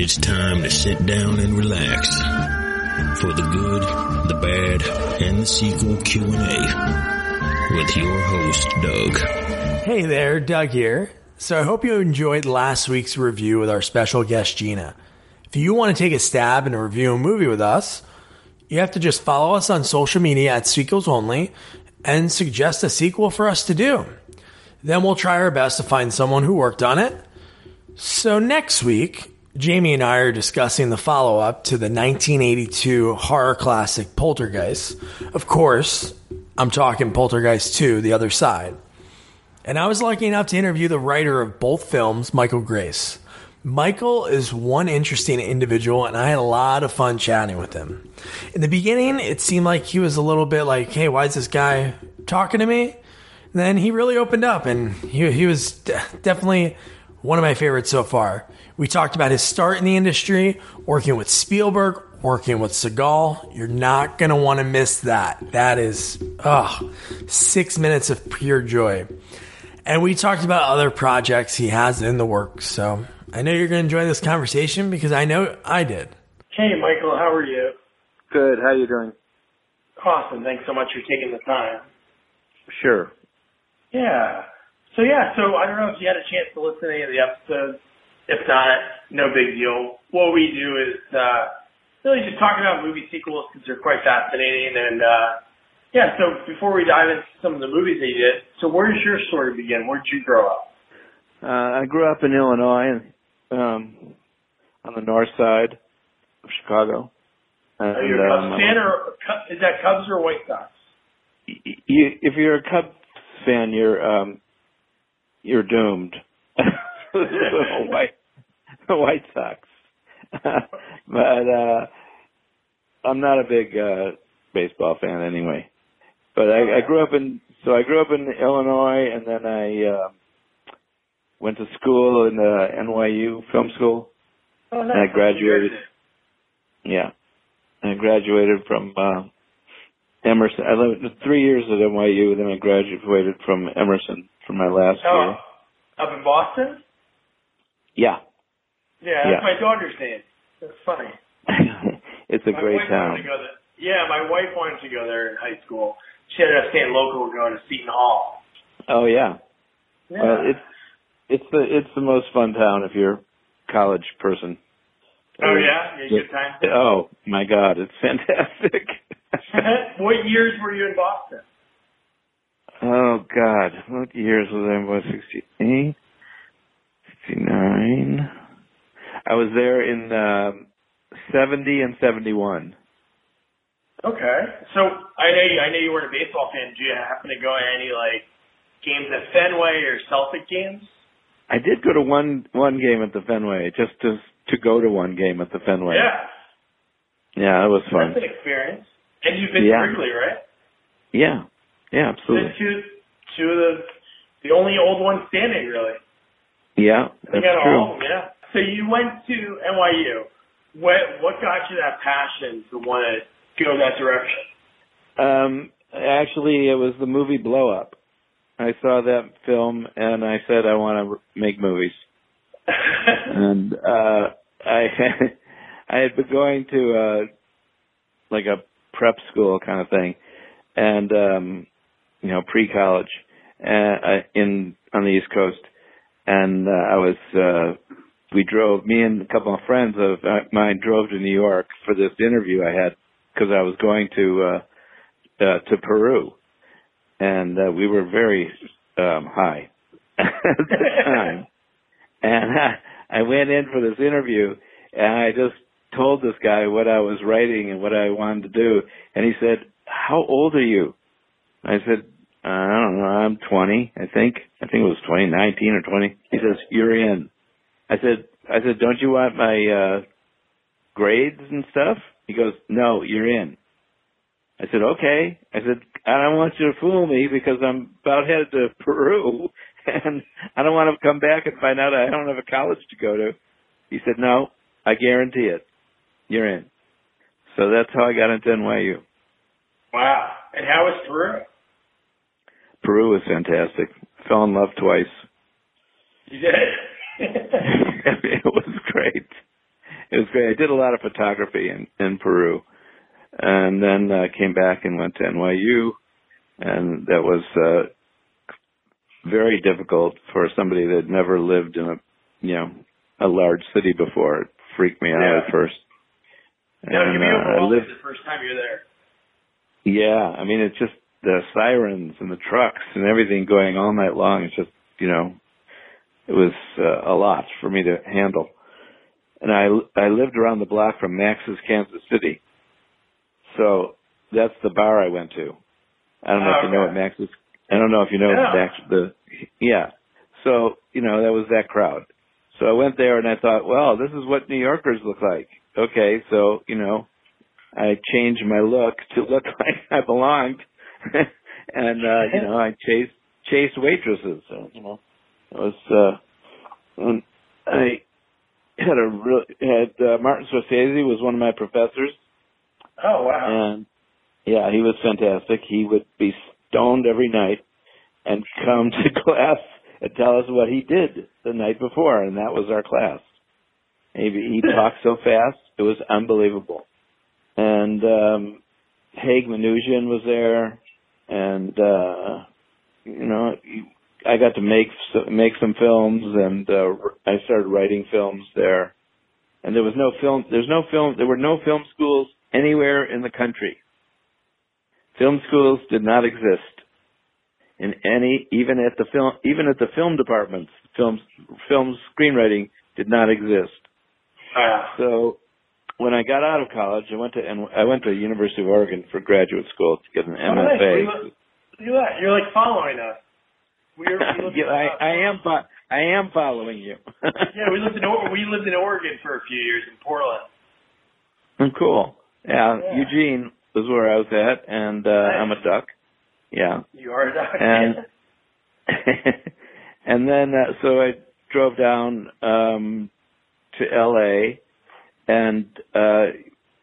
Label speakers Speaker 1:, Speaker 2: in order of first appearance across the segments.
Speaker 1: It's time to sit down and relax for the good, the bad, and the sequel Q&A with your host, Doug.
Speaker 2: Hey there, Doug here. So I hope you enjoyed last week's review with our special guest, Gina. If you want to take a stab and review a movie with us, you have to just follow us on social media at Sequels Only and suggest a sequel for us to do. Then we'll try our best to find someone who worked on it. So next week, Jamie and I are discussing the follow up to the 1982 horror classic Poltergeist. Of course, I'm talking Poltergeist 2, The Other Side. And I was lucky enough to interview the writer of both films, Michael Grais. Michael is one interesting individual, and I had a lot of fun chatting with him. In the beginning, it seemed like he was a little bit like, hey, why is this guy talking to me? And then he really opened up, and he, he was de- definitely one of my favorites so far. We talked about his start in the industry, working with Spielberg, working with Seagal. You're not going to want to miss that. That is, oh, six minutes of pure joy. And we talked about other projects he has in the works. So I know you're going to enjoy this conversation because I know I did.
Speaker 3: Hey, Michael, how are you?
Speaker 4: Good. How are you doing?
Speaker 3: Awesome. Thanks so much for taking the time.
Speaker 4: Sure.
Speaker 3: Yeah. So yeah, so I don't know if you had a chance to listen to any of the episodes. If not, no big deal. What we do is uh, really just talking about movie sequels because they're quite fascinating. And uh, yeah, so before we dive into some of the movies that you did, so where does your story begin? Where did you grow up?
Speaker 4: Uh, I grew up in Illinois, um, on the north side of Chicago. And,
Speaker 3: Are you a Cubs
Speaker 4: um,
Speaker 3: fan or is that Cubs or White Sox?
Speaker 4: you, if you're a Cubs fan, you're um, you're doomed. the White White Sox, but uh, I'm not a big uh, baseball fan anyway. But I, I grew up in so I grew up in Illinois, and then I uh, went to school in uh, NYU Film School.
Speaker 3: Oh,
Speaker 4: And I graduated. Yeah, I graduated from uh, Emerson. I lived three years at NYU, then I graduated from Emerson for my last
Speaker 3: Oh,
Speaker 4: year.
Speaker 3: up in Boston?
Speaker 4: Yeah,
Speaker 3: Yeah, that's
Speaker 4: Yeah.
Speaker 3: my daughter's name. That's funny.
Speaker 4: it's a
Speaker 3: my
Speaker 4: great town.
Speaker 3: To there. Yeah, my wife wanted to go there in high school. She ended up staying local, going to Seton Hall.
Speaker 4: Oh yeah.
Speaker 3: Yeah.
Speaker 4: Well, it's it's the it's the most fun town if you're a college person.
Speaker 3: oh yeah, you had good time.
Speaker 4: Oh my God, it's fantastic.
Speaker 3: what years were you in Boston?
Speaker 4: oh God, what years was I? In? Was sixty eight, sixty nine. I was there in um, seventy and seventy one.
Speaker 3: Okay, so I know you, I know you weren't a baseball fan. Do you happen to go to any like games at Fenway or Celtic games?
Speaker 4: I did go to one one game at the Fenway, just to to go to one game at the Fenway.
Speaker 3: Yeah,
Speaker 4: yeah, it was fun.
Speaker 3: that's an experience. And you've been
Speaker 4: Yeah.
Speaker 3: to Wrigley, right?
Speaker 4: Yeah, yeah,
Speaker 3: Been
Speaker 4: absolutely.
Speaker 3: to two of the the only old ones standing, really.
Speaker 4: Yeah,
Speaker 3: I think
Speaker 4: that's
Speaker 3: out of all of
Speaker 4: true.
Speaker 3: them, yeah. So you went to NYU. What what got you that passion to want to go that direction?
Speaker 4: Um, actually, it was the movie Blow Up. I saw that film and I said I want to make movies. and uh I I had been going to uh like a prep school kind of thing and um you know pre-college uh, in on the east coast and uh, I was uh we drove me and a couple of friends of uh, mine drove to New York for this interview I had because I was going to uh uh to Peru and uh, we were very um high at the time and I, I went in for this interview and I just told this guy what I was writing and what I wanted to do and he said, "How old are you?" I said, "I don't know, I'm 20, I think. I think it was 20, 19 or 20." He says, "You're in." I said, "I said, don't you want my uh grades and stuff?" He goes, "No, you're in." I said, "Okay." I said, "I don't want you to fool me because I'm about headed to Peru and I don't want to come back and find out I don't have a college to go to." He said, "No, I guarantee it. You're in." So that's how I got into NYU.
Speaker 3: wow. And how was Peru?
Speaker 4: Peru was fantastic. Fell in love twice.
Speaker 3: You did.
Speaker 4: it was great. It was great. I did a lot of photography in in Peru, and then uh, came back and went to NYU, and that was uh, very difficult for somebody that had never lived in a you know a large city before. It freaked me out
Speaker 3: Yeah.
Speaker 4: at first.
Speaker 3: It can be
Speaker 4: uh, I lived-
Speaker 3: the first time you're there.
Speaker 4: yeah, I mean, it's just the sirens and the trucks and everything going all night long. It's just, you know, it was uh, a lot for me to handle. And I I lived around the block from Max's Kansas City, so that's the bar I went to. I don't know
Speaker 3: Oh,
Speaker 4: if you know
Speaker 3: okay.
Speaker 4: what Max's. I don't know if you know
Speaker 3: Yeah.
Speaker 4: Max. The yeah. So you know that was that crowd. So I went there and I thought, well, this is what New Yorkers look like. Okay, so you know, I changed my look to look like I belonged, and uh, you know, I chased chased waitresses. So, you know, it was. uh and I had a real had uh, Martin Scorsese was one of my professors,
Speaker 3: Oh wow.
Speaker 4: and yeah, he was fantastic. He would be stoned every night and come to class and tell us what he did the night before, and that was our class. He, he talked so fast, it was unbelievable. And um Haig Manoogian was there, and uh you know, I got to make make some films, and uh I started writing films there. And there was no film. There's no film. There were no film schools anywhere in the country. Film schools did not exist in any, even at the film, even at the film departments. Film, film screenwriting did not exist.
Speaker 3: Wow.
Speaker 4: So when I got out of college, I went to and I went to the University of Oregon for graduate school to get an
Speaker 3: Oh, nice.
Speaker 4: MFA.
Speaker 3: Look at. You're like following us. We're, we lived
Speaker 4: Yeah,
Speaker 3: in,
Speaker 4: I, I am fo- I am following you.
Speaker 3: Yeah, we lived in we lived in Oregon for a few years in Portland.
Speaker 4: Oh, cool. Yeah,
Speaker 3: Yeah.
Speaker 4: Eugene was where I was at, and uh,
Speaker 3: Nice.
Speaker 4: I'm a duck. Yeah,
Speaker 3: You are a duck.
Speaker 4: And- and then uh, so I drove down um, to L.A. and uh,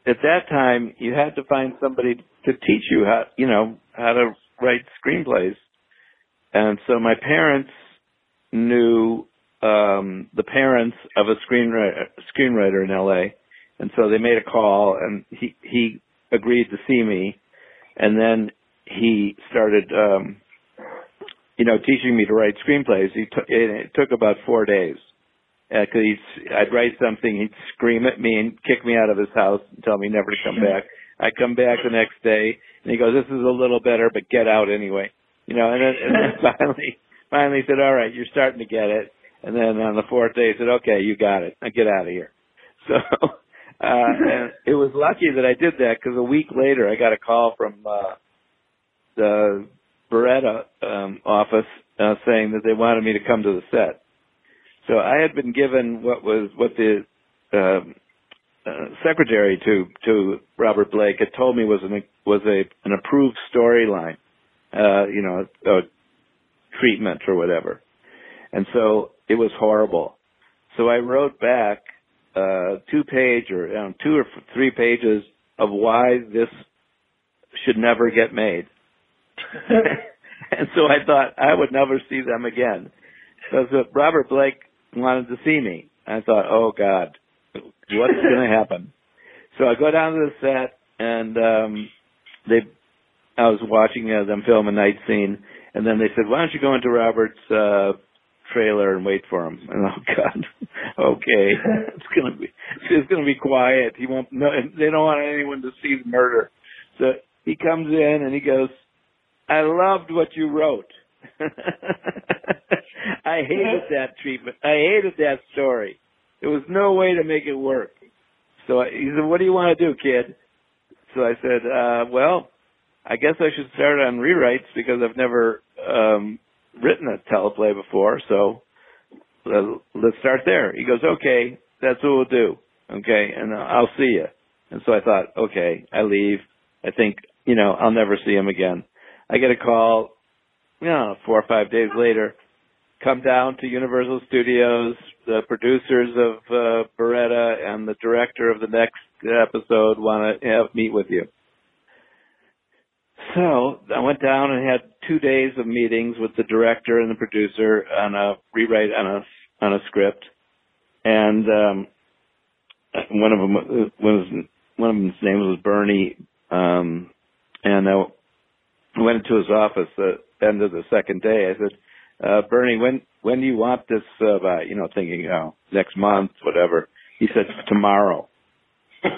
Speaker 4: at that time you had to find somebody to teach you how you know how to write screenplays, and so my parents knew um, the parents of a screenwriter screenwriter in L.A. and so they made a call and he he agreed to see me, and then he started. Um, you know, teaching me to write screenplays. He took it, it took about four days because he'd I'd write something, he'd scream at me and kick me out of his house and tell me never to come back. I come back the next day and he goes, "This is a little better, but get out anyway." You know, and then, and then finally, finally said, "All right, you're starting to get it." And then on the fourth day, he said, "Okay, you got it. Now get out of here." So. Uh, and it was lucky that I did that because a week later I got a call from uh, the Baretta um, office uh, saying that they wanted me to come to the set. So I had been given what was what the um, uh, secretary to to Robert Blake had told me was an was a an approved storyline, uh, you know, a treatment or whatever, and so it was horrible. So I wrote back uh, two page or you know, two or three pages of why this should never get made. and so I thought I would never see them again. So, so Robert Blake wanted to see me. I thought, oh God, what's going to happen? So I go down to the set and um they I was watching uh, them film a night scene and then they said, "Why don't you go into Robert's uh trailer and wait for him?" And oh God, okay, it's gonna be it's gonna be quiet. He won't. No, they don't want anyone to see the murder. So he comes in and he goes, "I loved what you wrote." I hated that treatment. I hated that story. There was no way to make it work. So I- he said, "What do you want to do, kid?" So I said, uh, "Well, I guess I should start on rewrites because I've never um, written a teleplay before. So uh, let's start there." He goes, "Okay, that's what we'll do. Okay, and I'll see you." And so I thought, "Okay, I leave. I think you know I'll never see him again." I get a call, you know, four or five days later. Come down to Universal Studios. The producers of uh, Baretta and the director of the next episode want to have meet with you. So I went down and had two days of meetings with the director and the producer on a rewrite on a on a script, and um, one of them was one of them's name was Bernie, um, and I went into his office at the end of the second day. I said, uh, Bernie, when when do you want this uh, by? You know, thinking, oh, next month, whatever. He said tomorrow. so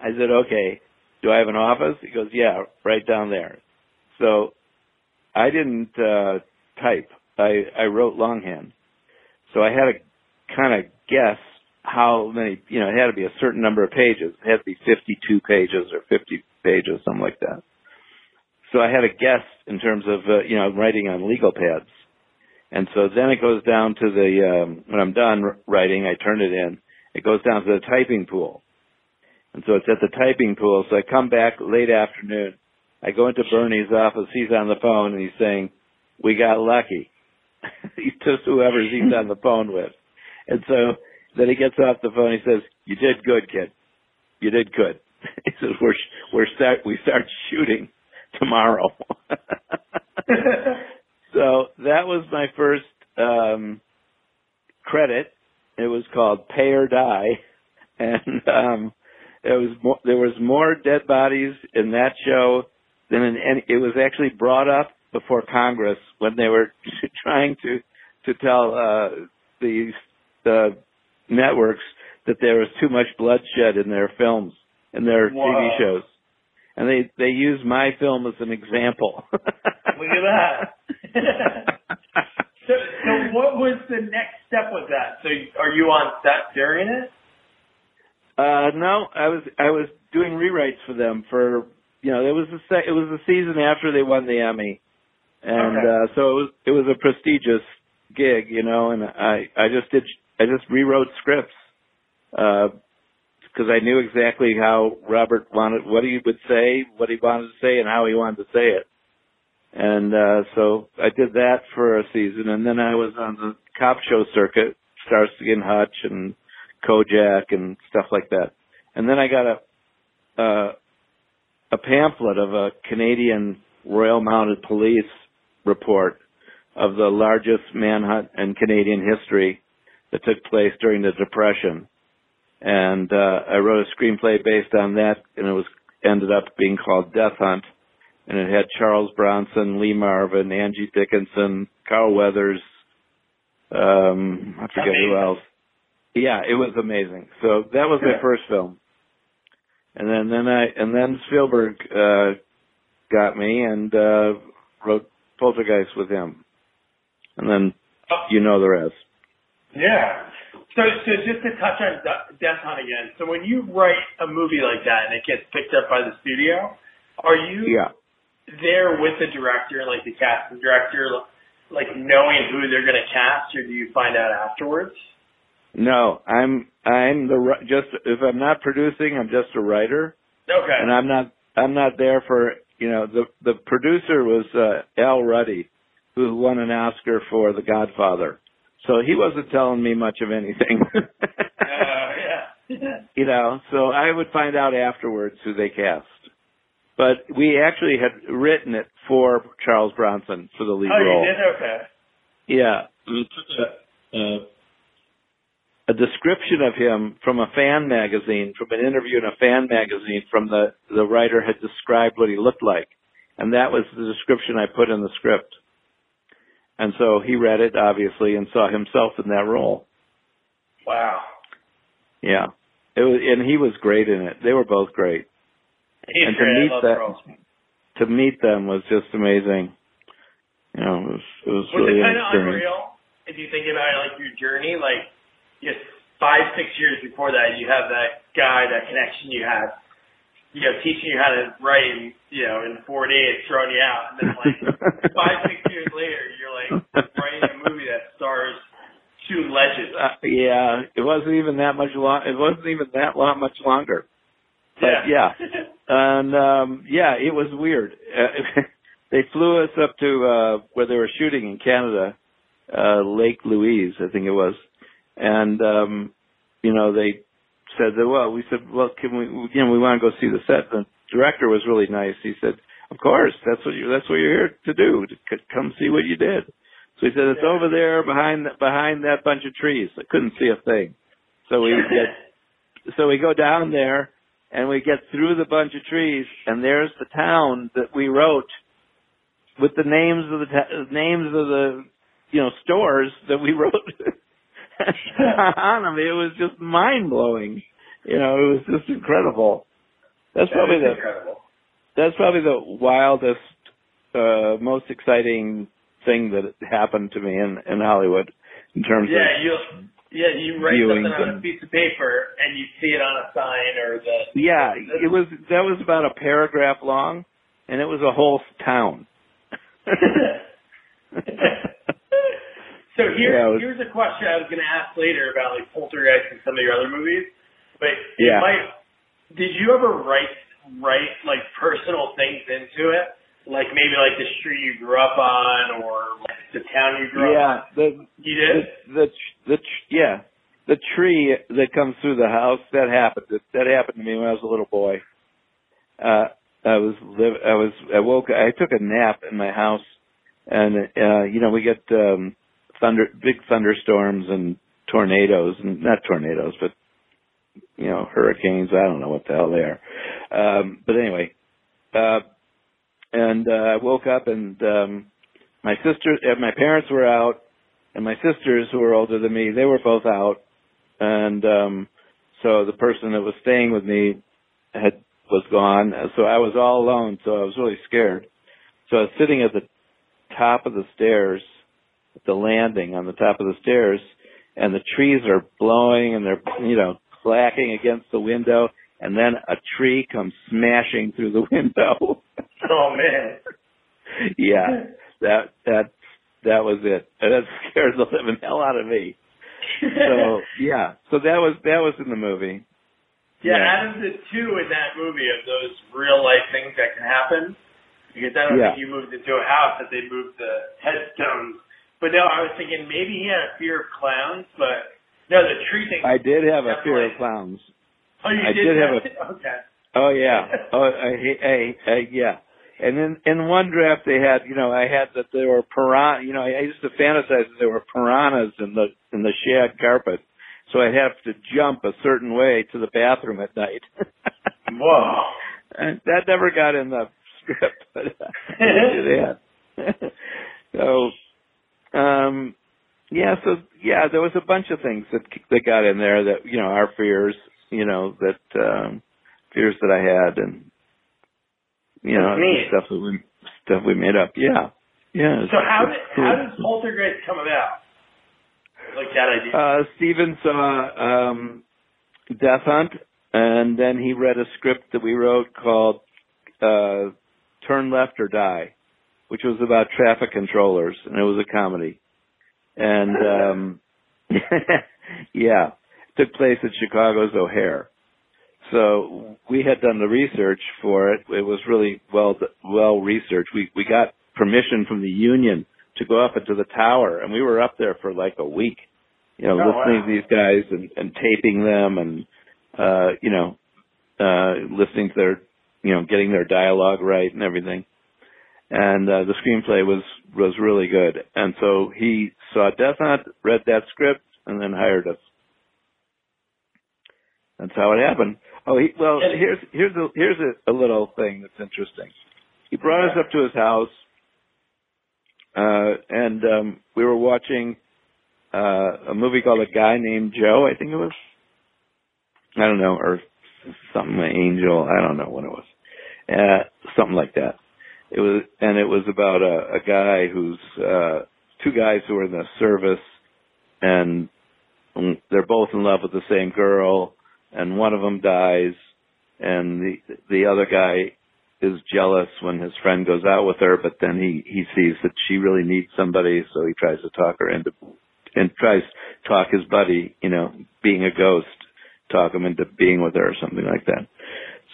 Speaker 4: I said, okay. Do I have an office? He goes, yeah, right down there. So I didn't uh, type. I I wrote longhand. So I had to kind of guess how many, you know, it had to be a certain number of pages. It had to be 52 pages or 50 pages, something like that. So I had a guess in terms of, uh, you know, writing on legal pads. And so then it goes down to the, um, when I'm done writing, I turn it in. It goes down to the typing pool. And so it's at the typing pool. So I come back late afternoon. I go into Bernie's office. He's on the phone and he's saying, we got lucky. he's just whoever he's on the phone with. And so then he gets off the phone. He says, "You did good, kid. You did good." He says, "We're we're start we start shooting tomorrow." so that was my first um, credit. It was called Pay or Die, and um, it was more, there was more dead bodies in that show than in any. It was actually brought up before Congress when they were trying to to tell uh, the the networks that there was too much bloodshed in their films and their Whoa. TV shows. And they they use my film as an example.
Speaker 3: Look at that. so, so what was the next step with that? So are you on set during it?
Speaker 4: Uh no, I was I was doing rewrites for them for you know, it was the se- it was the season after they won the Emmy. And okay. uh so it was it was a prestigious gig, you know, and I I just did I just rewrote scripts because uh, I knew exactly how Robert wanted what he would say, what he wanted to say, and how he wanted to say it. And uh, so I did that for a season, and then I was on the cop show circuit, Starsky and Hutch and Kojak and stuff like that. And then I got a uh, a pamphlet of a Canadian Royal Mounted Police report of the largest manhunt in Canadian history that took place during the Depression. And uh, I wrote a screenplay based on that, and it was ended up being called Death Hunt. And it had Charles Bronson, Lee Marvin, Angie Dickinson, Carl Weathers, um, I forget amazing. who else. Yeah, it was amazing. So that was my first film. And then, then I, and then Spielberg, uh, got me and, uh, wrote Poltergeist with him. And then you know the rest.
Speaker 3: Yeah. So, so just to touch on Death Hunt again. So when you write a movie like that and it gets picked up by the studio, are you
Speaker 4: yeah.
Speaker 3: there with the director, like the casting director, like knowing who they're going to cast, or do you find out afterwards?
Speaker 4: No, I'm I'm the just if I'm not producing, I'm just a writer.
Speaker 3: Okay.
Speaker 4: And I'm not I'm not there for you know the the producer was uh, Al Ruddy, who won an Oscar for The Godfather. So he wasn't telling me much of anything.
Speaker 3: uh, yeah.
Speaker 4: you know, so I would find out afterwards who they cast. But we actually had written it for Charles Bronson for the lead
Speaker 3: oh,
Speaker 4: role.
Speaker 3: Oh, you did? Okay.
Speaker 4: Yeah. We took a, description of him from a fan magazine, from an interview in a fan magazine from the, the writer had described what he looked like. And that was the description I put in the script. And so he read it obviously and saw himself in that role.
Speaker 3: Wow.
Speaker 4: Yeah. It was, and he was great in it. They were both great.
Speaker 3: He's
Speaker 4: and
Speaker 3: great.
Speaker 4: to meet
Speaker 3: that,
Speaker 4: to meet them was just amazing. You know, it was it was,
Speaker 3: was
Speaker 4: really
Speaker 3: it kind of unreal if you think about it, like your journey, like just five six years before that, you have that guy, that connection you had you know, teaching you how to write, in, you know, in four days, throwing you out, and then like five, six years later, you're like writing a movie that stars two legends.
Speaker 4: Uh, yeah, it wasn't even that much long. It wasn't even that long, much longer. But yeah, yeah. and um yeah, it was weird. Uh, they flew us up to uh where they were shooting in Canada, uh Lake Louise, I think it was, and um you know they said that, well, we said, well, can we, you know, we want to go see the set. The director was really nice. He said, of course, that's what you, that's what you're here to do, to come see what you did. So he said, it's yeah. over there behind, behind that bunch of trees. I couldn't see a thing. So we get, so we go down there and we get through the bunch of trees and there's the town that we wrote with the names of the ta- names of the you know stores that we wrote on them. It was just mind blowing. You know, it was just incredible. That's
Speaker 3: That
Speaker 4: probably the
Speaker 3: incredible.
Speaker 4: that's probably the wildest, uh, most exciting thing that happened to me in in Hollywood in terms of
Speaker 3: Yeah,
Speaker 4: of
Speaker 3: you yeah you write something on a piece of paper and you see it on a sign or the
Speaker 4: yeah. It was that was about a paragraph long, and it was a whole town.
Speaker 3: so here,
Speaker 4: Yeah, was-
Speaker 3: here's a question I was going to ask later about like Poltergeist and some of your other movies. But
Speaker 4: Yeah.
Speaker 3: might, did you ever write write like personal things into it? Like maybe like the street you grew up on or like the town you grew
Speaker 4: yeah,
Speaker 3: up
Speaker 4: the?
Speaker 3: You did?
Speaker 4: the the the tr- yeah the tree that comes through the house that happened that, that happened to me when I was a little boy. Uh, I was live I was I woke I took a nap in my house, and uh, you know we get um, thunder big thunderstorms and tornadoes and not tornadoes but you know hurricanes I don't know what the hell they are, um, but anyway, uh, and uh, I woke up and um, my sister uh, my parents were out and my sisters who were older than me, they were both out, and um, so the person that was staying with me had was gone, so I was all alone. So I was really scared. So I was sitting at the top of the stairs, the landing on the top of the stairs, and the trees are blowing and they're you know clacking against the window, and then a tree comes smashing through the window.
Speaker 3: Oh man.
Speaker 4: yeah, that that that was it. And that scared the living hell out of me. So yeah, so that was that was in the movie.
Speaker 3: Yeah,
Speaker 4: Yeah.
Speaker 3: of the two in that movie of those real life things that can happen, because I don't
Speaker 4: Yeah.
Speaker 3: think you moved into a house that they moved the headstones. But no, I was thinking maybe he had a fear of clowns, but no, the tree thing.
Speaker 4: I did have a fear of clowns.
Speaker 3: oh, you
Speaker 4: I
Speaker 3: did,
Speaker 4: did have
Speaker 3: that? Okay.
Speaker 4: Oh yeah. Oh, I, I, I, yeah. And then in one draft they had, you know, I had that there were piran. You know, I, I used to fantasize that there were piranhas in the in the shag carpet, so I'd have to jump a certain way to the bathroom at night.
Speaker 3: Whoa.
Speaker 4: and that never got in the script, but uh, they had. so, um, yeah. So yeah, there was a bunch of things that that got in there that you know our fears, you know, that um fears that I had, and you know,
Speaker 3: neat.
Speaker 4: stuff that we stuff we made up. Yeah, yeah.
Speaker 3: So how did
Speaker 4: cool.
Speaker 3: how does Poltergeist come about? Like that idea.
Speaker 4: Uh, Steven saw um, Death Hunt, and then he read a script that we wrote called uh, Turn Left or Die, which was about traffic controllers, and it was a comedy. And um, yeah, it took place at Chicago's O'Hare. So we had done the research for it. It was really well well researched. We we got permission from the union to go up into the tower, and we were up there for like a week, you know,
Speaker 3: Oh,
Speaker 4: listening
Speaker 3: wow.
Speaker 4: to these guys and, and taping them, and uh, you know, uh, listening to their, you know, getting their dialogue right and everything. And uh, the screenplay was was really good, and so he saw Death Hunt, read that script, and then hired us. That's how it happened. Oh, he, well, here's here's a here's a, a little thing that's interesting. He brought us up to his house, uh, and um, we were watching uh, a movie called A Guy Named Joe. I think it was. I don't know, or something Angel. I don't know what it was. Uh, something like that. It was, and it was about a, a guy who's uh, two guys who are in the service, and they're both in love with the same girl, and one of them dies, and the the other guy is jealous when his friend goes out with her, but then he he sees that she really needs somebody, so he tries to talk her into and tries to talk his buddy, you know, being a ghost, talk him into being with her or something like that.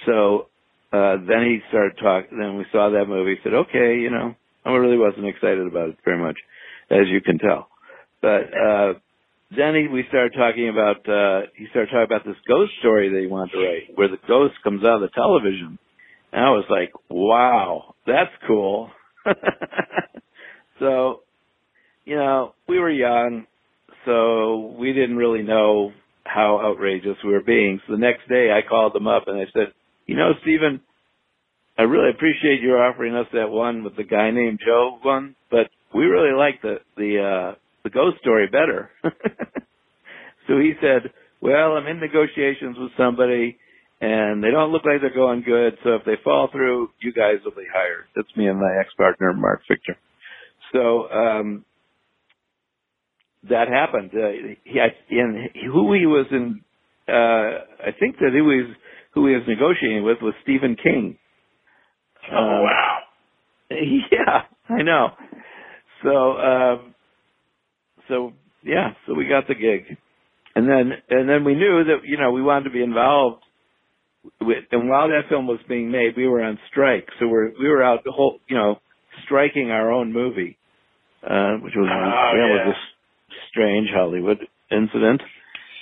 Speaker 4: So uh then he started talking then we saw that movie, said, Okay, you know, I really wasn't excited about it very much, as you can tell. But uh then he, we started talking about uh he started talking about this ghost story that he wanted to write, where the ghost comes out of the television. And I was like, Wow, that's cool. so, you know, we were young, so we didn't really know how outrageous we were being. So the next day I called them up and I said, you know, Steven, I really appreciate you offering us that one with the guy named Joe one, but we really like the the uh the ghost story better. so he said, Well, I'm in negotiations with somebody and they don't look like they're going good, so if they fall through, you guys will be hired. That's me and my ex partner Mark Victor. So um that happened. Uh, he, who he was in, uh, I think that he was who he was negotiating with was Stephen King.
Speaker 3: Oh um, wow!
Speaker 4: Yeah, I know. So, um, so yeah, so we got the gig, and then and then we knew that you know we wanted to be involved. With, and while that film was being made, we were on strike, so we're we were out the whole you know striking our own movie, uh, which was
Speaker 3: oh,
Speaker 4: yeah.
Speaker 3: was
Speaker 4: a strange Hollywood incident.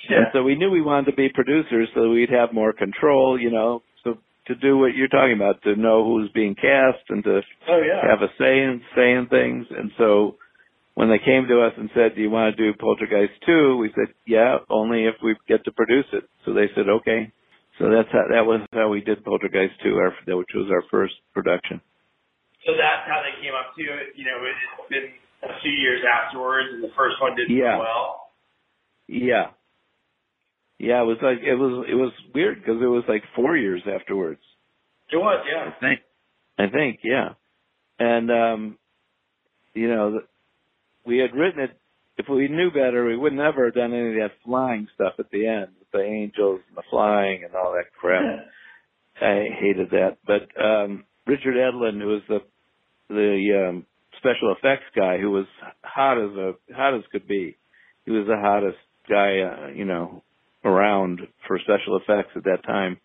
Speaker 3: Yeah.
Speaker 4: And so we knew we wanted to be producers so we'd have more control, you know, so to do what you're talking about, to know who's being cast and to
Speaker 3: oh, yeah.
Speaker 4: have a say in saying things. And so when they came to us and said, "Do you want to do Poltergeist 2?" we said, "Yeah, only if we get to produce it." So they said, "Okay." So that's how that was how we did Poltergeist 2, our, which was our first production.
Speaker 3: So that's how they came up to it. You know, it's been a few years afterwards, and the first one did well.
Speaker 4: yeah.
Speaker 3: well.
Speaker 4: Yeah. Yeah, it was like it was it was weird because it was like four years afterwards.
Speaker 3: It was, yeah.
Speaker 4: I think, I think, yeah, and um, you know, we had written it. If we knew better, we would never have done any of that flying stuff at the end with the angels and the flying and all that crap. I hated that. But um Richard Edlund, who was the the um special effects guy who was hot as a hot as could be. He was the hottest guy, uh, you know, around for special effects at that time.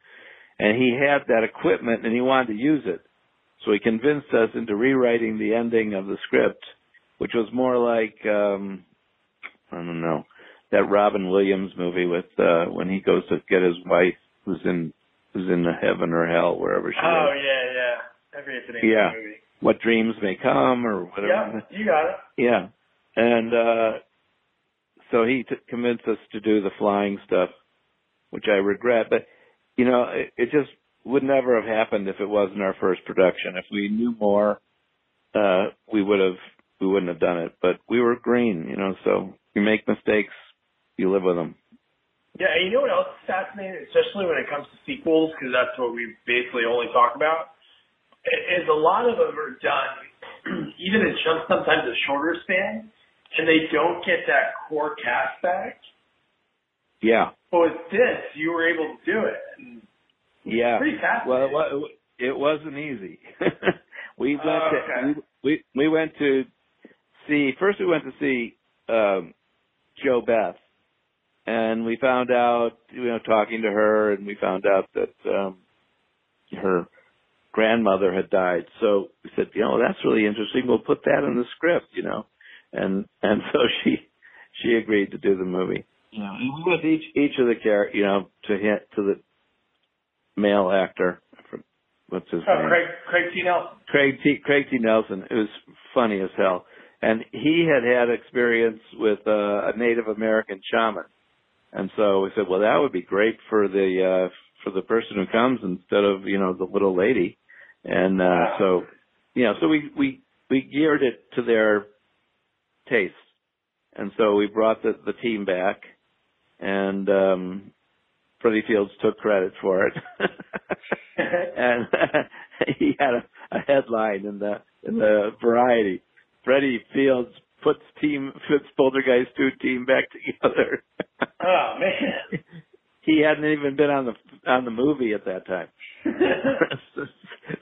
Speaker 4: And he had that equipment and he wanted to use it. So he convinced us into rewriting the ending of the script, which was more like um I don't know, that Robin Williams movie with uh when he goes to get his wife who's in who's in the heaven or hell, wherever she
Speaker 3: oh,
Speaker 4: is.
Speaker 3: yeah, yeah. Every
Speaker 4: yeah.
Speaker 3: movie
Speaker 4: what dreams may come or whatever.
Speaker 3: Yeah, you got it.
Speaker 4: Yeah, and uh so he t- convinced us to do the flying stuff, which I regret. But you know, it, it just would never have happened if it wasn't our first production. If we knew more, uh we would have we wouldn't have done it. But we were green, you know. So you make mistakes, you live with them.
Speaker 3: Yeah, and you know what else is fascinating, especially when it comes to sequels, because that's what we basically only talk about is a lot of them are done even in just sometimes a shorter span, and they don't get that core cast back.
Speaker 4: Yeah.
Speaker 3: But with this, you were able to do it. And
Speaker 4: yeah.
Speaker 3: Pretty
Speaker 4: fascinating. Well, it wasn't easy. we went
Speaker 3: oh,
Speaker 4: to we, we we went to see first. We went to see um, JoBeth, and we found out you know talking to her, and we found out that um, her grandmother had died. So we said, you know, that's really interesting. We'll put that in the script, you know, and and so she she agreed to do the movie. Yeah, and we went each each of the character, you know, to hit to the male actor. What's his
Speaker 3: oh,
Speaker 4: name?
Speaker 3: Craig Craig T. Nelson.
Speaker 4: Craig T. Craig T. Nelson. It was funny as hell, and he had had experience with uh, a Native American shaman, and so we said, well, that would be great for the uh, for the person who comes instead of you know the little lady. And uh, so, you know, so we we we geared it to their taste, and so we brought the the team back, and um, Freddie Fields took credit for it, and he had a, a headline in the in the Variety. Freddie Fields puts team puts Poltergeist two team back together.
Speaker 3: oh man.
Speaker 4: he hadn't even been on the on the movie at that time.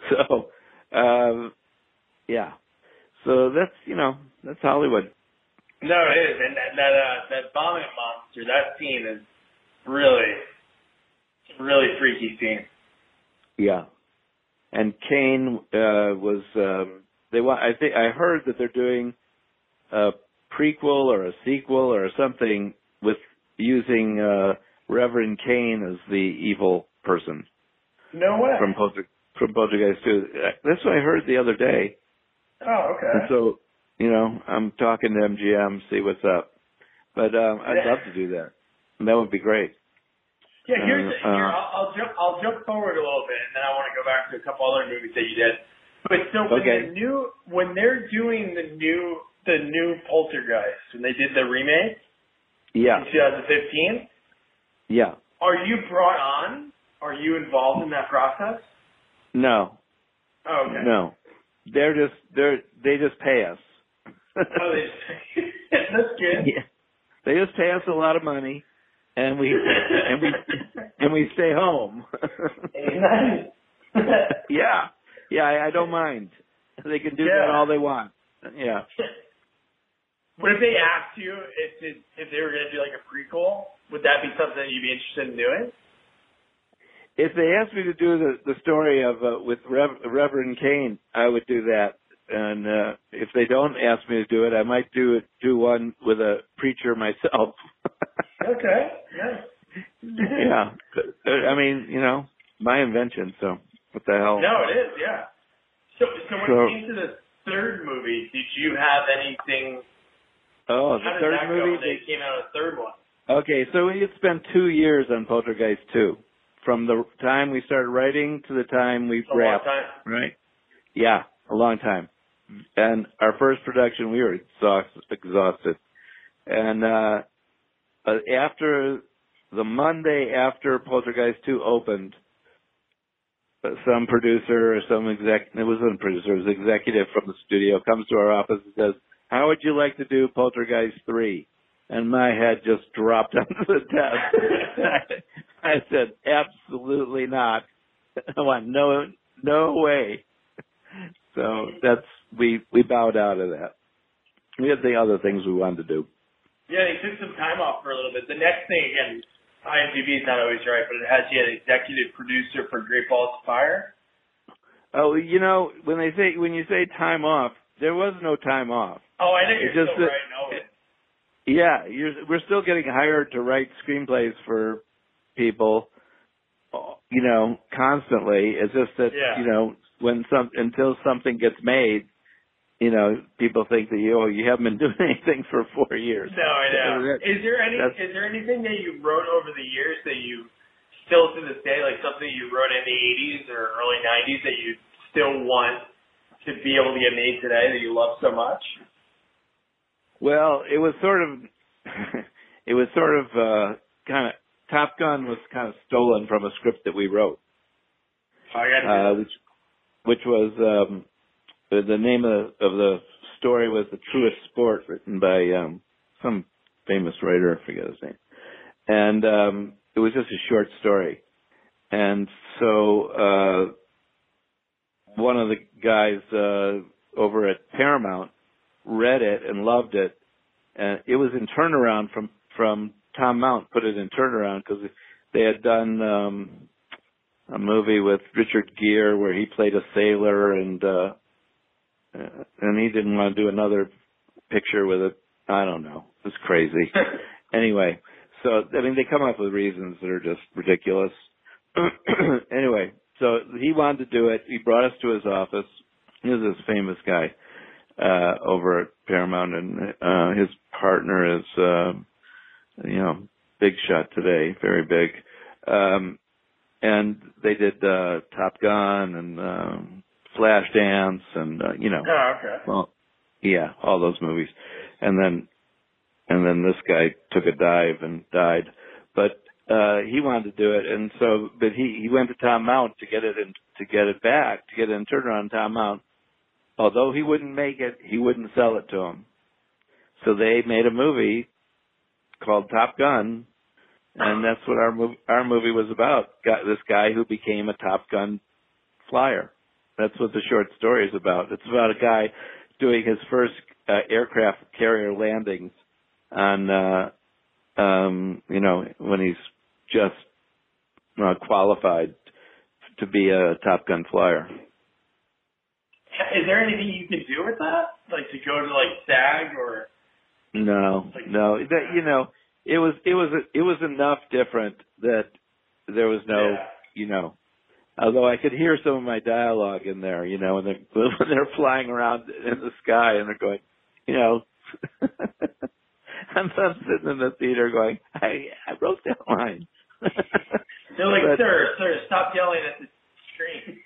Speaker 4: so, um, yeah. So that's you know that's Hollywood.
Speaker 3: No, it is, and that that, uh, that vomit monster, that scene is really, really freaky scene.
Speaker 4: Yeah, and Kane uh, was um, they want. I think I heard that they're doing a prequel or a sequel or something with using uh, Reverend Kane as the evil person.
Speaker 3: No way.
Speaker 4: From Polter, from Poltergeist 2. That's what I heard the other day.
Speaker 3: Oh, okay.
Speaker 4: And so, you know, I'm talking to MGM, see what's up. But um I'd love to do that. that would be great.
Speaker 3: Yeah, here's
Speaker 4: Uh,
Speaker 3: here, I'll, I'll jump I'll jump forward a little bit, and then I want to go back to a couple other movies that you did. But so when
Speaker 4: Okay.
Speaker 3: the new when they're doing the new the new Poltergeist when they did the remake
Speaker 4: Yeah,
Speaker 3: in 2015,
Speaker 4: yeah.
Speaker 3: are you brought on? Are you involved in that process?
Speaker 4: No,
Speaker 3: Oh, okay.
Speaker 4: no. They're just they're they just pay us.
Speaker 3: Oh, they, that's good.
Speaker 4: yeah. They just pay us a lot of money, and we and we and we stay home. yeah, yeah. I, I don't mind. They can do
Speaker 3: Yeah.
Speaker 4: that all they want. Yeah.
Speaker 3: What if they asked you if it, if they were going to do like a prequel? Would that be something you'd be interested in doing?
Speaker 4: If they asked me to do the the story of uh, with Rev, Reverend Kane, I would do that. And uh if they don't ask me to do it, I might do it do one with a preacher myself.
Speaker 3: Okay. Nice.
Speaker 4: yeah. I mean, you know, my invention. So what the hell?
Speaker 3: No, it is. Yeah. So, so when
Speaker 4: So-
Speaker 3: it came to the third movie, did you have anything?
Speaker 4: Oh, the third movie.
Speaker 3: they came out a third one?
Speaker 4: Okay, so we had spent two years on Poltergeist 2. From the time we started writing to the time we
Speaker 3: A long
Speaker 4: wrapped.
Speaker 3: time.
Speaker 4: Right? Yeah, a long time. And our first production, we were exhaust- exhausted. And uh, uh, after the Monday after Poltergeist 2 opened, uh, some producer or some exec, it wasn't a producer, it was executive from the studio comes to our office and says, how would you like to do Poltergeist 3? And my head just dropped onto the desk. I said, absolutely not. I want no, no way. So that's, we, we bowed out of that. We had the other things we wanted to do.
Speaker 3: Yeah, they took some time off for a little bit. The next thing again, IMDb is not always right, but it has you an executive producer for Great Balls of Fire.
Speaker 4: Oh, you know, when they say, when you say time off, there was no time off.
Speaker 3: Oh, I know you're
Speaker 4: It's just
Speaker 3: still
Speaker 4: that-.
Speaker 3: No,
Speaker 4: Yeah, you're, we're still getting hired to write screenplays for people, you know, constantly. It's just that,
Speaker 3: Yeah.
Speaker 4: you know, when some, until something gets made, you know, people think that, you, oh, you haven't been doing anything for four years.
Speaker 3: no, I know. Is there any?
Speaker 4: that's-
Speaker 3: Is there anything that you wrote over the years that you still to this day, like something you wrote in the '80s or early '90s that you still want to be able to get made today that you love so much?
Speaker 4: Well, it was sort of, it was sort of, uh, kind of, Top Gun was kind of stolen from a script that we wrote.
Speaker 3: Oh, I got
Speaker 4: uh, which which was um, the, name of, of the story was the truest sport, written by um, some famous writer. I forget his name, and um, it was just a short story. And so uh, one of the guys uh, over at Paramount read it and loved it, and it was in turnaround from from Tom Mount put it in turnaround because they had done. Um, a movie with Richard Gere where he played a sailor and uh, and he didn't want to do another picture with it. I don't know. It was crazy. anyway, so I mean they come up with reasons that are just ridiculous. anyway, so he wanted to do it. He brought us to his office. He was this famous guy uh over at Paramount and uh his partner is uh you know big shot today, very big. Um and they did uh Top Gun and um Flashdance and uh, you know.
Speaker 3: Oh, okay.
Speaker 4: well yeah all those movies. And then and then this guy took a dive and died. But uh he wanted to do it. And so but he he went to Tom Mount to get it in to get it back to get it in turnaround Tom Mount. Although he wouldn't make it he wouldn't sell it to him. So they made a movie called Top Gun. And that's what our movie our movie was about. Got this guy who became a Top Gun flyer. That's what the short story is about. It's about a guy doing his first uh, aircraft carrier landings on, uh, um, you know, when he's just uh, qualified to be a Top Gun flyer.
Speaker 3: Is there anything you can do with that? Like to go to like SAG or?
Speaker 4: No, no, that you know, it was it was it was enough different that there was no,
Speaker 3: Yeah.
Speaker 4: you know, although I could hear some of my dialogue in there, you know, when they're when they're flying around in the sky and they're going, you know, I'm, I'm sitting in the theater going, I I wrote that line.
Speaker 3: They're like,
Speaker 4: But-
Speaker 3: sir, sir, stop yelling at the screen.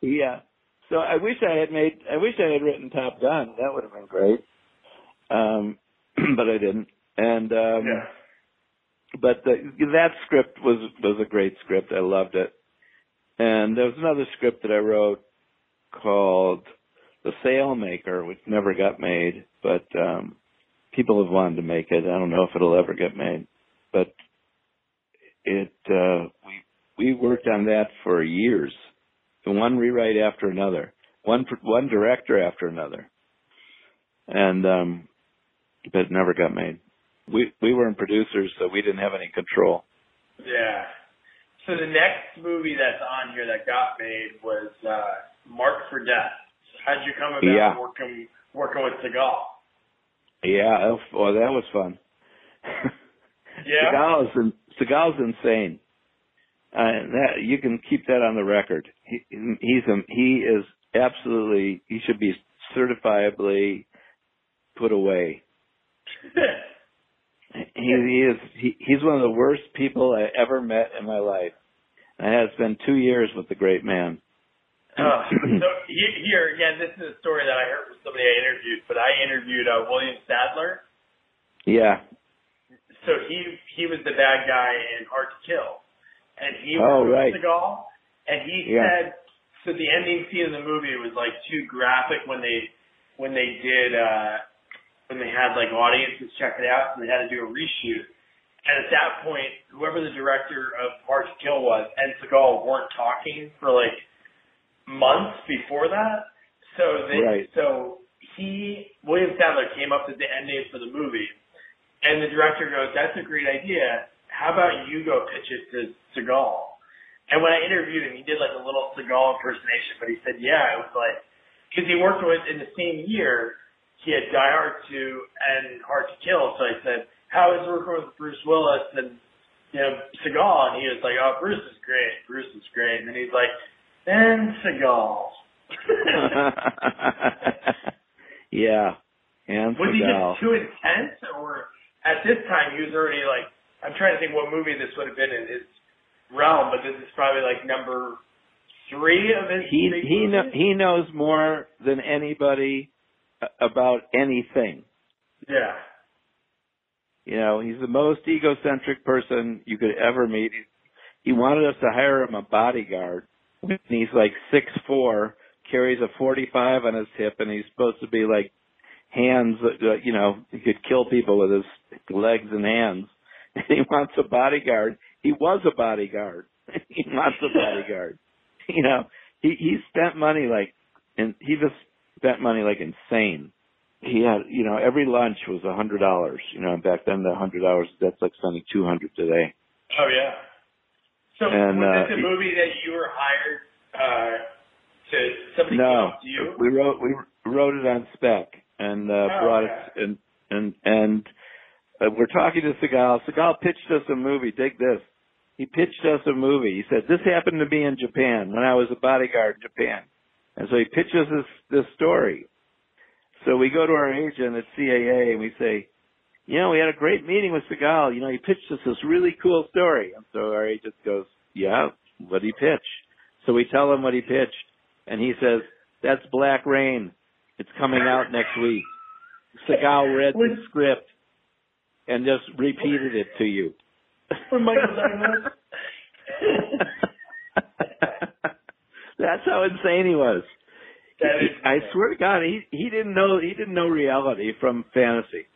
Speaker 4: yeah. So I wish I had made. I wish I had written Top Gun. That would have been great. Um, but I didn't. And um,
Speaker 3: yeah.
Speaker 4: but the, that script was was a great script. I loved it. And there was another script that I wrote called The Sailmaker, which never got made, but um people have wanted to make it. I don't know if it'll ever get made, but it uh we we worked on that for years. One rewrite after another, one one director after another, and um but it never got made. We we weren't producers, so we didn't have any control.
Speaker 3: Yeah. So the next movie that's on here that got made was uh Marked for Death. How'd you come about
Speaker 4: Yeah.
Speaker 3: working working with Seagal?
Speaker 4: Yeah, well, that was fun.
Speaker 3: Yeah.
Speaker 4: Seagal is in, Seagal's insane. Uh, that you can keep that on the record. He, he's a, he is absolutely he should be certifiably put away. He, he is he, he's one of the worst people I ever met in my life. I had spent two years with the great man.
Speaker 3: Uh, so he- here again, this is a story that I heard from somebody I interviewed, but I interviewed uh, William Sadler.
Speaker 4: Yeah.
Speaker 3: So he he was the bad guy in Hard to Kill, and he
Speaker 4: Oh,
Speaker 3: was
Speaker 4: right.
Speaker 3: Seagal, and he
Speaker 4: Yeah.
Speaker 3: said so. The ending scene of the movie was like too graphic when they when they did uh when they had like audiences check it out, so they had to do a reshoot. And at that point, whoever the director of Hard to Kill was and Seagal weren't talking for like months before that. So they
Speaker 4: Right.
Speaker 3: so he William Sadler came up with the ending for the movie, and the director goes, "That's a great idea. How about you go pitch it to Seagal?" And when I interviewed him, he did like a little Seagal impersonation, but he said, "Yeah, it was like because he worked with in the same year he had Die Hard 2 and Hard to Kill." So I said, "How is working with Bruce Willis and you know Seagal?" And he was like, "Oh, Bruce is great. Bruce is great." And then he's like, "And Seagal."
Speaker 4: yeah. And
Speaker 3: Was he just too intense, or at this time he was already like? I'm trying to think what movie this would have been in his realm, but this is probably like number three of his.
Speaker 4: he he kno- he knows more than anybody about anything.
Speaker 3: Yeah.
Speaker 4: You know, he's the most egocentric person you could ever meet. He, he wanted us to hire him a bodyguard. And he's like six four, carries a forty five on his hip, and he's supposed to be like hands. You know, he could kill people with his legs and hands. And he wants a bodyguard. He was a bodyguard. he wants a bodyguard. you know, he he spent money like, and he just spent money like insane. He had, you know, every lunch was a hundred dollars. You know, back then the hundred dollars that's like spending two hundred today.
Speaker 3: Oh yeah. So
Speaker 4: And,
Speaker 3: was
Speaker 4: uh,
Speaker 3: this a movie that you were hired uh, to somebody
Speaker 4: No,
Speaker 3: to you?
Speaker 4: we wrote we wrote it on spec and uh,
Speaker 3: Oh,
Speaker 4: brought
Speaker 3: okay.
Speaker 4: it and and and uh, we're talking to Seagal. Seagal pitched us a movie. Take this. He pitched us a movie. He said this happened to me in Japan when I was a bodyguard in Japan, and so he pitches this this story. So we go to our agent at CAA and we say, you know, we had a great meeting with Seagal. You know, he pitched us this really cool story. And so our agent goes, yeah, what did he pitch? So we tell him what he pitched, and he says, that's Black Rain. It's coming out next week. Seagal read the script and just repeated it to you.
Speaker 3: When Michael.
Speaker 4: That's how insane he was.
Speaker 3: That is
Speaker 4: I swear to God, he he didn't know he didn't know reality from fantasy.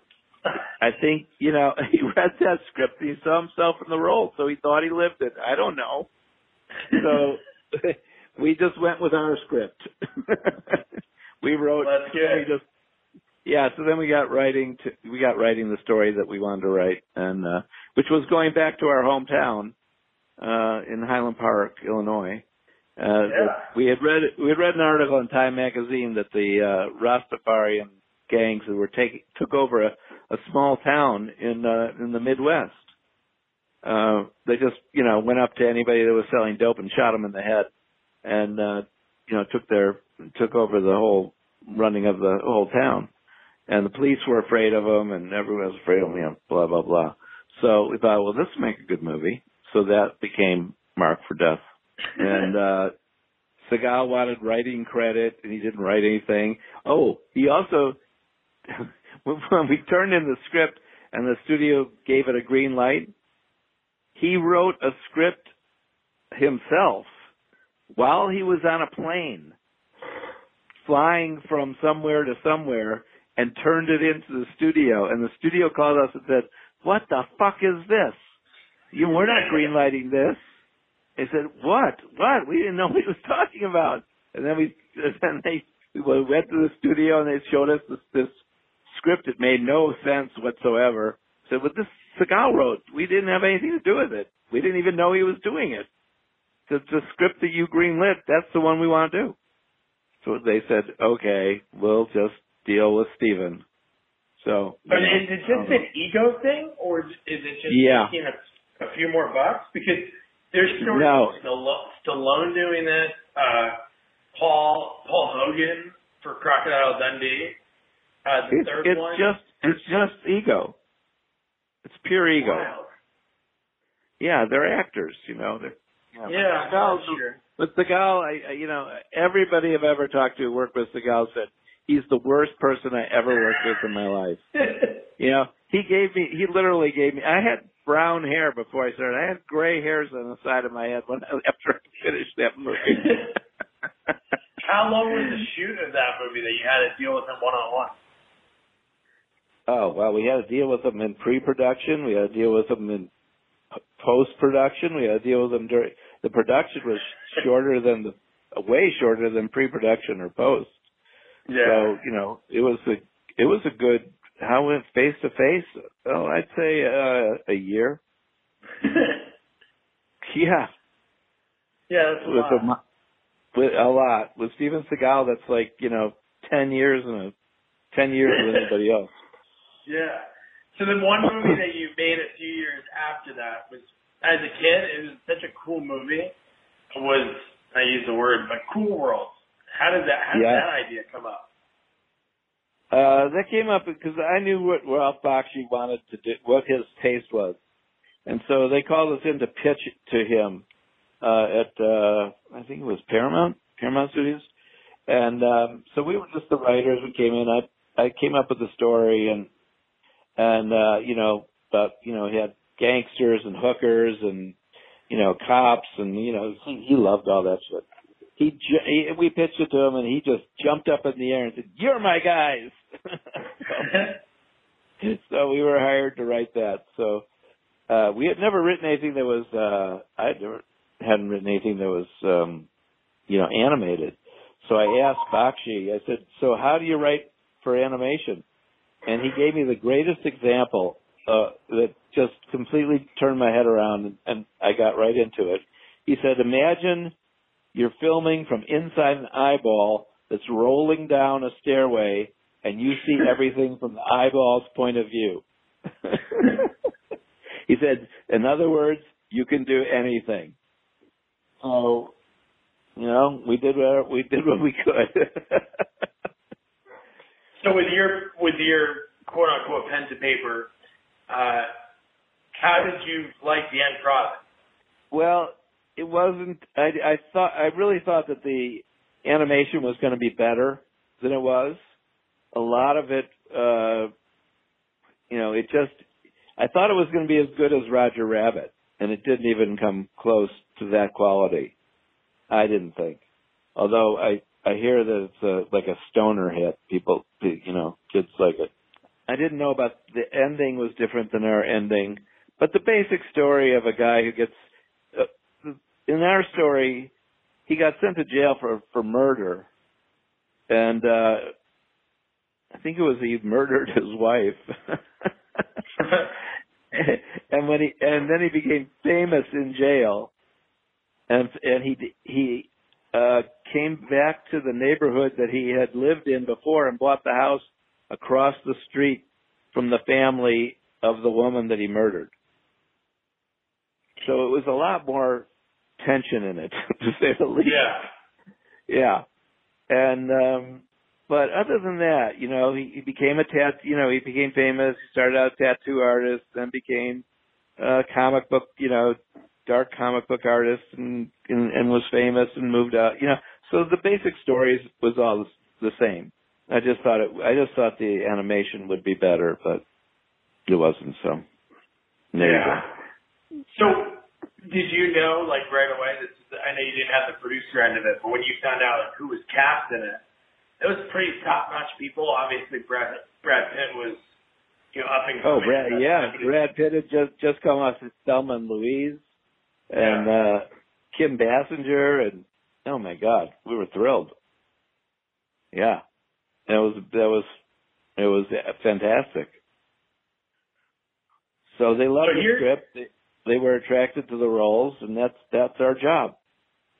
Speaker 4: I think you know he read that script. He saw himself in the role, so he thought he lived it. I don't know. So we just went with our script. we wrote.
Speaker 3: Good.
Speaker 4: We just yeah. So then we got writing. To, we got writing the story that we wanted to write, and uh, which was going back to our hometown uh, in Highland Park, Illinois. Uh,
Speaker 3: Yeah.
Speaker 4: we had read we had read an article in Time magazine that the uh, Rastafarian gangs that were taking took over a, a small town in uh, in the Midwest. Uh, they just you know went up to anybody that was selling dope and shot them in the head, and uh, you know took their took over the whole running of the whole town. and the police were afraid of him, and everyone was afraid of him. Blah blah blah. So we thought, well, this will make a good movie. So that became Marked for Death, and uh Seagal wanted writing credit, and he didn't write anything. Oh, he also when we turned in the script and the studio gave it a green light, he wrote a script himself while he was on a plane flying from somewhere to somewhere and turned it into the studio and the studio called us and said, What the fuck is this? You we're not greenlighting this. They said, What? What? We didn't know what he was talking about. And then we then they we went to the studio and they showed us this, this script. It made no sense whatsoever. Said, "But this Seagal wrote. We didn't have anything to do with it. We didn't even know he was doing it. The, the script that you greenlit, that's the one we want to do." So they said, "Okay, we'll just deal with Steven." So.
Speaker 3: But is it just uh, an ego thing, or is it just
Speaker 4: yeah.
Speaker 3: making a, a few more bucks? Because there's stories
Speaker 4: No.
Speaker 3: Stallone, Stallone doing this, uh, Paul Paul Hogan for Crocodile Dundee. Uh, the
Speaker 4: It's,
Speaker 3: third
Speaker 4: it's
Speaker 3: one.
Speaker 4: just it's just ego. It's pure ego.
Speaker 3: Wild.
Speaker 4: Yeah, they're actors, you know. They're,
Speaker 3: Yeah,
Speaker 4: Seagal-
Speaker 3: that's true.
Speaker 4: But Seagal, I, I, you know, everybody I've ever talked to who worked with Seagal said he's the worst person I ever worked with in my life. You know, he gave me, he literally gave me. I had brown hair before I started. I had gray hairs on the side of my head when I, after I finished that movie.
Speaker 3: How long was the shoot of that movie that you had to deal with him one on one?
Speaker 4: oh well, we had to deal with them in pre-production. We had to deal with them in post-production. We had to deal with them during the production was shorter than the way shorter than pre-production or post. Yeah. So you know, it was a it was a good. How went face to face? Oh, I'd say uh, a year. Yeah,
Speaker 3: yeah, that's a
Speaker 4: with
Speaker 3: lot.
Speaker 4: a with a lot with Steven Seagal. That's like you know ten years and a ten years with anybody else.
Speaker 3: Yeah. So the one movie that you made a few years after that was, as a kid, it was such a cool movie. Was I use the word, but Cool World. How did that? How did
Speaker 4: Yeah.
Speaker 3: that idea come up?
Speaker 4: Uh, that came up because I knew what Ralph Bakshi wanted to do, what his taste was, and so they called us in to pitch to him uh, at uh, I think it was Paramount Paramount Studios, and um, so we were just the writers. We came in. I I came up with the story and and uh, you know, but you know, he had gangsters and hookers and you know, cops and you know, he, he loved all that shit. He, he we pitched it to him and he just jumped up in the air and said, "You're my guys." so, so we were hired to write that. So uh we had never written anything that was uh I never hadn't written anything that was um you know animated. So I asked Bakshi, I said, "So how do you write for animation?" And he gave me the greatest example uh that just completely turned my head around and, and I got right into it. He said, "Imagine you're filming from inside an eyeball that's rolling down a stairway and you see everything from the eyeball's point of view. he said, in other words, you can do anything. So, you know, we did what, we did what we could.
Speaker 3: So with your with your quote unquote pen to paper, uh, how did you like the end product?
Speaker 4: well, it wasn't, I, I thought, I really thought that the animation was going to be better than it was. A lot of it, uh, you know, it just, I thought it was going to be as good as Roger Rabbit, and it didn't even come close to that quality. I didn't think. Although I, I hear that it's a, like a stoner hit. People, you know, kids like it. I didn't know about the ending was different than our ending, but the basic story of a guy who gets, in our story, he got sent to jail for for murder, and uh I think it was he murdered his wife. and when he and then he became famous in jail, and and he he uh came back to the neighborhood that he had lived in before and bought the house across the street from the family of the woman that he murdered. So it was a lot more tension in it, to say the least.
Speaker 3: Yeah.
Speaker 4: Yeah. And um but other than that, you know, he, he became a tat. You know, he became famous. He started out a tattoo artist, then became a comic book. You know, dark comic book artist, and and, and was famous and moved out. You know, so the basic stories was all the same. I just thought it. I just thought the animation would be better, but it wasn't. So there
Speaker 3: yeah. So, did you know like right away? This I know you didn't have the producer end of it, but when you found out like, who was cast in it, it was pretty top notch people. Obviously, Brad Brad Pitt was you know up and
Speaker 4: coming. Oh, Brad, yeah, Brad Pitt had just just come off Thelma and Louise, and yeah. uh Kim Basinger, and oh my God, we were thrilled. Yeah. That was that was it was fantastic. So they loved so the script. They, they were attracted to the roles, and that's that's our job.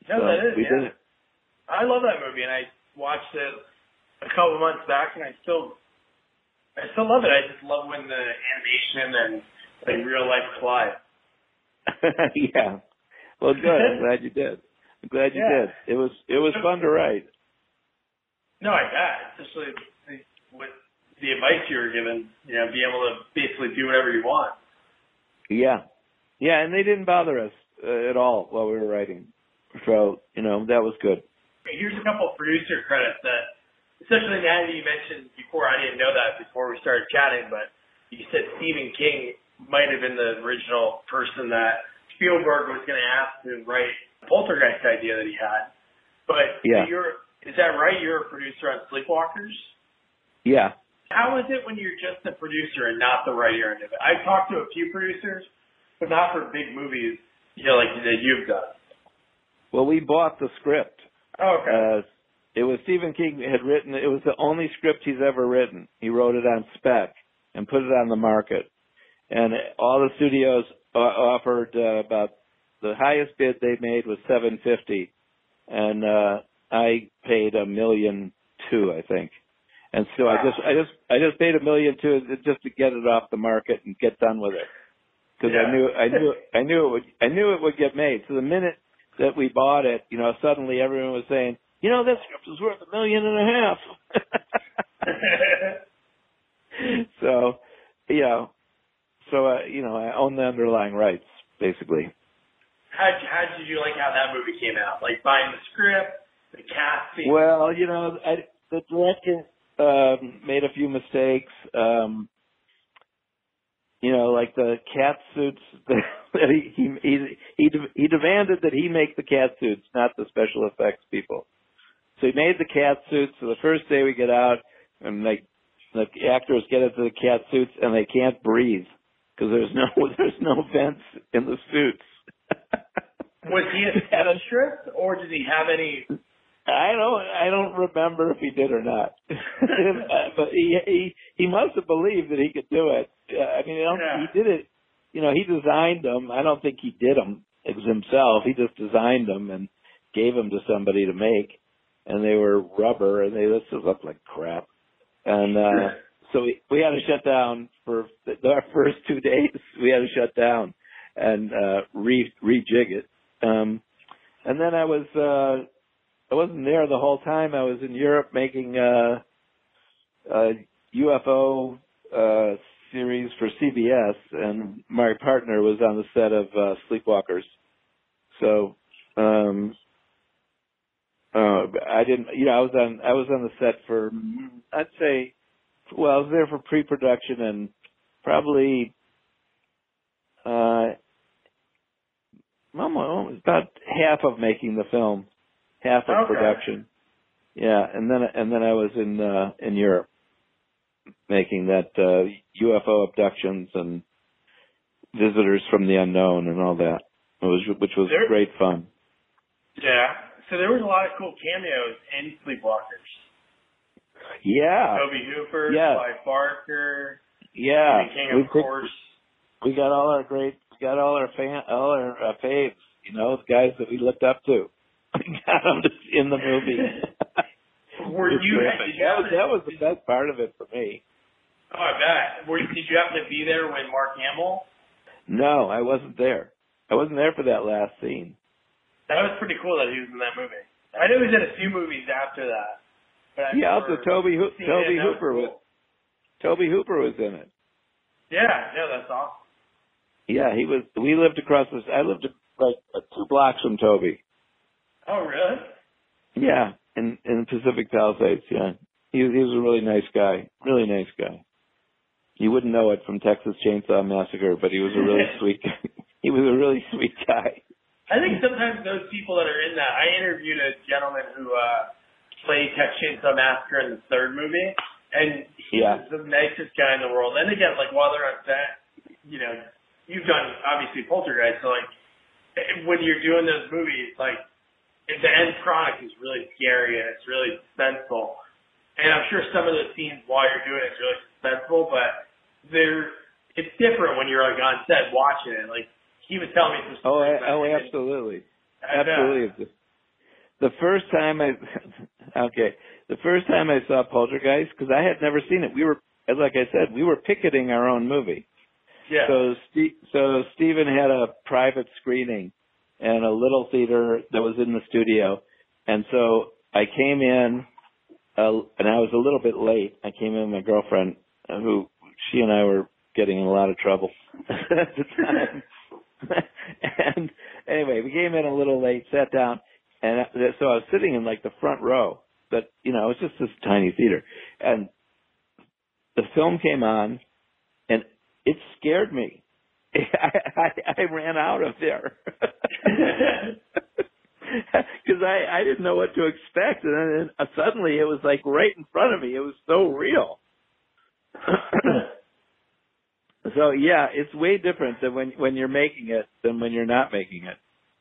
Speaker 3: Yeah, so that is. We yeah. did it. I love that movie, and I watched it a couple months back, and I still I still love it. I just love when the animation and like real life collide.
Speaker 4: yeah. Well, good. I'm glad you did. I'm glad you yeah. did. It was it was fun to write.
Speaker 3: No, I bet. Especially with the advice you were given, you know, be able to basically do whatever you want.
Speaker 4: Yeah. Yeah, and they didn't bother us uh, at all while we were writing. So, you know, that was good.
Speaker 3: Here's a couple of producer credits that, especially now that you mentioned before, I didn't know that before we started chatting, but you said Stephen King might have been the original person that Spielberg was going to ask to write the Poltergeist idea that he had. But yeah. you're is that right? You're a producer on Sleepwalkers?
Speaker 4: Yeah.
Speaker 3: How is it when you're just a producer and not the writer end of it? I've talked to a few producers, but not for big movies, you know, like that you've done.
Speaker 4: Well, we bought the script.
Speaker 3: Oh, okay. Uh,
Speaker 4: it was Stephen King had written. It was the only script he's ever written. He wrote it on spec and put it on the market, and all the studios uh, offered uh, about the highest bid they made was seven fifty, and uh, I paid a million two, I think. And so I just, I just, I just paid a million two just to get it off the market and get done with it. Cause yeah. I knew, I knew, I knew it would, I knew it would get made. So the minute that we bought it, you know, suddenly everyone was saying, you know, this script is worth a million and a half. so, you know, so, uh, you know, I own the underlying rights, basically.
Speaker 3: How, how did you like how that movie came out? Like buying the script, the casting.
Speaker 4: Well, you know, I, the director um, made a few mistakes. Um, you know, like the cat suits that he he he he, demanded that he make the cat suits, not the special effects people. So he made the cat suits. So the first day we get out, and like the actors get into the cat suits and they can't breathe because there's no there's no vents in the suits.
Speaker 3: Was he a statist, or did he have any
Speaker 4: I don't I don't remember if he did or not, but he he he must have believed that he could do it. Uh, I mean, I don't, yeah. he did it. You know, he designed them. I don't think he did them himself. He just designed them and gave them to somebody to make, and they were rubber and they just looked like crap. And uh so we we had to shut down for our first two days. We had to shut down and uh re rejig it. Um and then I was uh I wasn't there the whole time. I was in Europe making uh, a UFO uh, series for CBS, and my partner was on the set of uh, Sleepwalkers. So um, uh, I didn't, you know, I was on I was on the set for I'd say, well, I was there for pre-production and probably uh, almost about half of making the film half of okay. production. Yeah, and then and then I was in uh, in Europe making that uh, UFO abductions and visitors from the unknown and all that. It was which was there, great fun.
Speaker 3: Yeah. So there was a lot of cool cameos in Sleepwalkers.
Speaker 4: Yeah.
Speaker 3: Tobe Hooper, yeah. Clive Barker.
Speaker 4: Yeah.
Speaker 3: King, of we course.
Speaker 4: we got all our great, we got all our fan, all our uh, faves. You know, the guys that we looked up to. got him in the movie.
Speaker 3: Were you? you
Speaker 4: that was that was the best part of it for me.
Speaker 3: Oh, I bet. Were, did you happen to be there when Mark Hamill?
Speaker 4: No, I wasn't there. I wasn't there for that last scene.
Speaker 3: That was pretty cool that he was in that movie. I know he was in a few movies after that. But I've
Speaker 4: Yeah,
Speaker 3: never
Speaker 4: also Tobe Ho- Tobe
Speaker 3: it, and that
Speaker 4: Hooper was
Speaker 3: cool.
Speaker 4: Tobe Hooper was in it.
Speaker 3: Yeah, no, that's awesome.
Speaker 4: Yeah, he was. We lived across this. I lived like two blocks from Tobe.
Speaker 3: Oh, really?
Speaker 4: Yeah, in in Pacific Palisades. Yeah, he he was a really nice guy. Really nice guy. You wouldn't know it from Texas Chainsaw Massacre, but he was a really sweet. guy. he was a really sweet guy.
Speaker 3: I think sometimes those people that are in that, I interviewed a gentleman who uh played Texas Chainsaw Massacre in the third movie, and he
Speaker 4: Yeah.
Speaker 3: was the nicest guy in the world. And again, like while they're on set, you know, you've done obviously Poltergeist, so like when you're doing those movies, like the end product is really scary and it's really suspenseful. And I'm sure some of those scenes while you're doing it is really suspenseful, but they're it's different when you're like on set watching it. Like he was telling me some
Speaker 4: Oh,
Speaker 3: stories.
Speaker 4: Oh,
Speaker 3: I,
Speaker 4: oh, absolutely.
Speaker 3: And,
Speaker 4: Absolutely. The first time I, okay, the first time I saw Poltergeist, because I had never seen it, we were, as like I said, we were picketing our own movie.
Speaker 3: Yeah.
Speaker 4: So, Ste- so Steven had a private screening and a little theater that was in the studio, and so I came in, uh, and I was a little bit late. I came in with my girlfriend, uh, who she and I were getting in a lot of trouble at the time. and anyway, we came in a little late, sat down, and I- so I was sitting in like the front row. But you know, it was just this tiny theater, and the film came on, and it scared me. I, I, I ran out of there because I I didn't know what to expect, and then uh, suddenly it was like right in front of me. It was so real. so yeah, it's way different than when when you're making it than when you're not making it.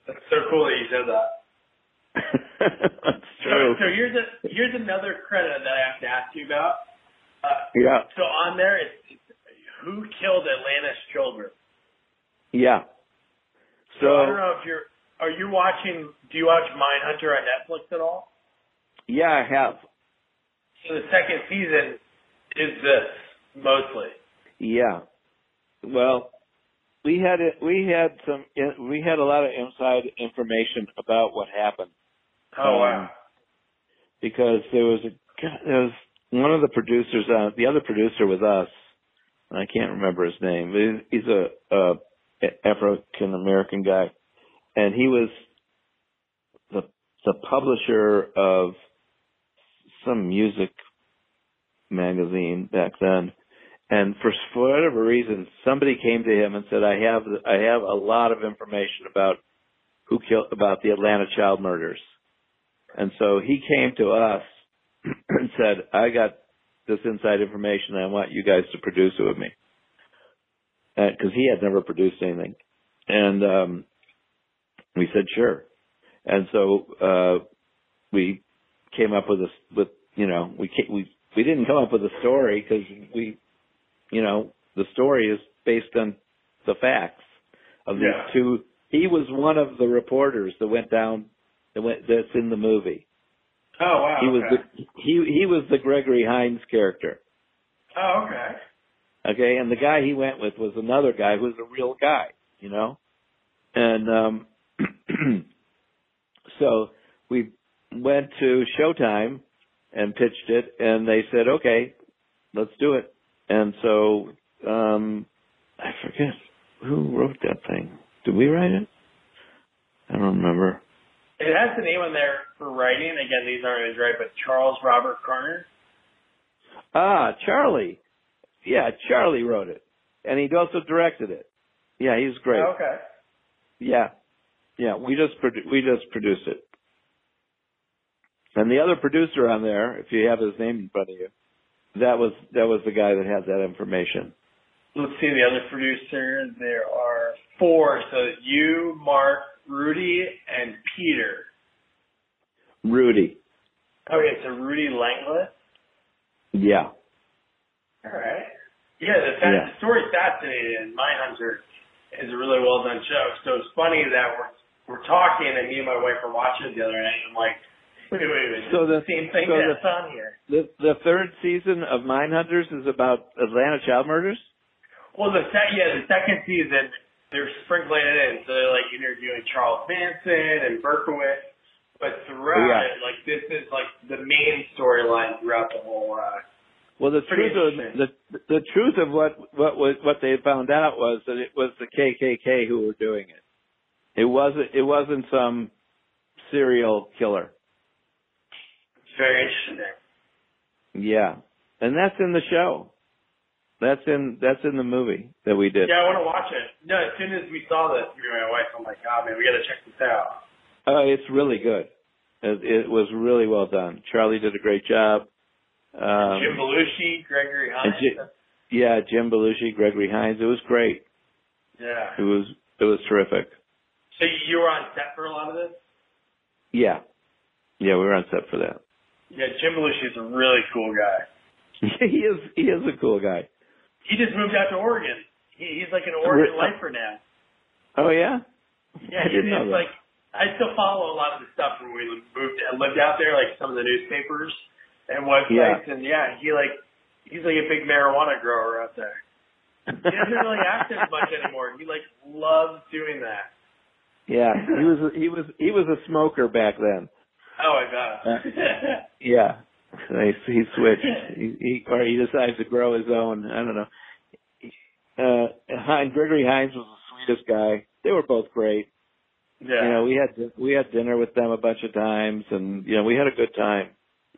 Speaker 3: That's so cool that you said that.
Speaker 4: That's
Speaker 3: So,
Speaker 4: true.
Speaker 3: so here's a here's another credit that I have to ask you about. Uh,
Speaker 4: Yeah,
Speaker 3: so on there, it's, it's who killed Atlanta's children.
Speaker 4: Yeah.
Speaker 3: So, I don't know if you're are you watching? Do you watch Mindhunter on Netflix at all?
Speaker 4: yeah, I have.
Speaker 3: So the second season is this mostly.
Speaker 4: Yeah. Well, we had it. We had some. We had a lot of inside information about what happened.
Speaker 3: Oh
Speaker 4: Um,
Speaker 3: wow.
Speaker 4: because there was a there was one of the producers on the other producer was us and I can't remember his name. He's a, a African American guy, and he was the the publisher of some music magazine back then. And for whatever reason, somebody came to him and said, "I have I have a lot of information about who killed about the Atlanta child murders." And so he came to us and said, I got this inside information. I want you guys to produce it with me. Because he had never produced anything. And um, we said, sure. And so uh, we came up with a, with, you know, we, ca- we, we didn't come up with a story because we, you know, the story is based on the facts of these
Speaker 3: Yeah.
Speaker 4: two. He was one of the reporters that went down that went, that's in the movie.
Speaker 3: Oh wow.
Speaker 4: He was
Speaker 3: okay.
Speaker 4: the he he was the Gregory Hines character.
Speaker 3: Oh okay.
Speaker 4: Okay, and the guy he went with was another guy who was a real guy, you know? And um so we went to Showtime and pitched it and they said, "Okay, let's do it." And so um I forget who wrote that thing. Did we write it? I don't remember.
Speaker 3: It has the name on there for writing. Again, these aren't his right, but Charles Robert Carner.
Speaker 4: Ah, Charlie. Yeah, Charlie wrote it. And he also directed it. Yeah, he's great.
Speaker 3: Oh, okay.
Speaker 4: Yeah, yeah. We just produ- we just produced it, and the other producer on there, if you have his name in front of you, that was that was the guy that had that information.
Speaker 3: Let's see the other producers. There are four. So you, Mark, Rudy, and Peter.
Speaker 4: Rudy.
Speaker 3: Okay, so Rudy Langlais.
Speaker 4: Yeah,
Speaker 3: All right. Yeah, the, fa-
Speaker 4: Yeah.
Speaker 3: the story's fascinating. and Mindhunter is a really well done show. So it's funny that we're we're talking and me and my wife were watching it the other night. And I'm like, wait, wait, wait.
Speaker 4: So the-
Speaker 3: the same thing
Speaker 4: so
Speaker 3: that's
Speaker 4: the-
Speaker 3: on here.
Speaker 4: the the third season of Mindhunters is about Atlanta child murders.
Speaker 3: Well, the sec- yeah, the second season they're sprinkling it in. So they're like interviewing Charles Manson and Berkowitz, but throughout
Speaker 4: Yeah.
Speaker 3: it, like this is like the main storyline throughout the whole. Uh,
Speaker 4: Well, the
Speaker 3: Pretty
Speaker 4: truth of the the truth of what what was what they found out was that it was the KKK who were doing it. It wasn't it wasn't some serial killer.
Speaker 3: it's very interesting.
Speaker 4: Yeah, and that's in the show. That's in that's in the movie that we did.
Speaker 3: Yeah, I want to watch it. No, as soon as we saw this, me and my wife, I'm like, oh man, we got to check this out.
Speaker 4: Oh, it's really good. It, it was really well done. Charlie did a great job. Um,
Speaker 3: Jim Belushi, Gregory Hines.
Speaker 4: Yeah, Jim Belushi, Gregory Hines. It was great.
Speaker 3: yeah.
Speaker 4: It was it was terrific.
Speaker 3: So you were on set for a lot of this?
Speaker 4: Yeah, yeah, we were on set for that.
Speaker 3: Yeah, Jim Belushi is a really cool guy.
Speaker 4: he is he is a cool guy.
Speaker 3: He just moved out to Oregon. He, he's like an Oregon
Speaker 4: Re-
Speaker 3: lifer now.
Speaker 4: Oh yeah,
Speaker 3: Yeah,
Speaker 4: I
Speaker 3: he's,
Speaker 4: didn't know that.
Speaker 3: like I still follow a lot of the stuff when we moved lived out there, like some of the newspapers and websites, and yeah, he like he's like a big marijuana grower out there. He doesn't really act as much anymore. He like loves doing that.
Speaker 4: yeah, he was he was he was a smoker back then.
Speaker 3: Oh, I bet.
Speaker 4: Yeah, he, he switched. He, he or he decides to grow his own. I don't know. Uh, Hines, Gregory Hines was the sweetest guy. They were both great.
Speaker 3: yeah.
Speaker 4: You know, we had we had dinner with them a bunch of times, and you know, we had a good time.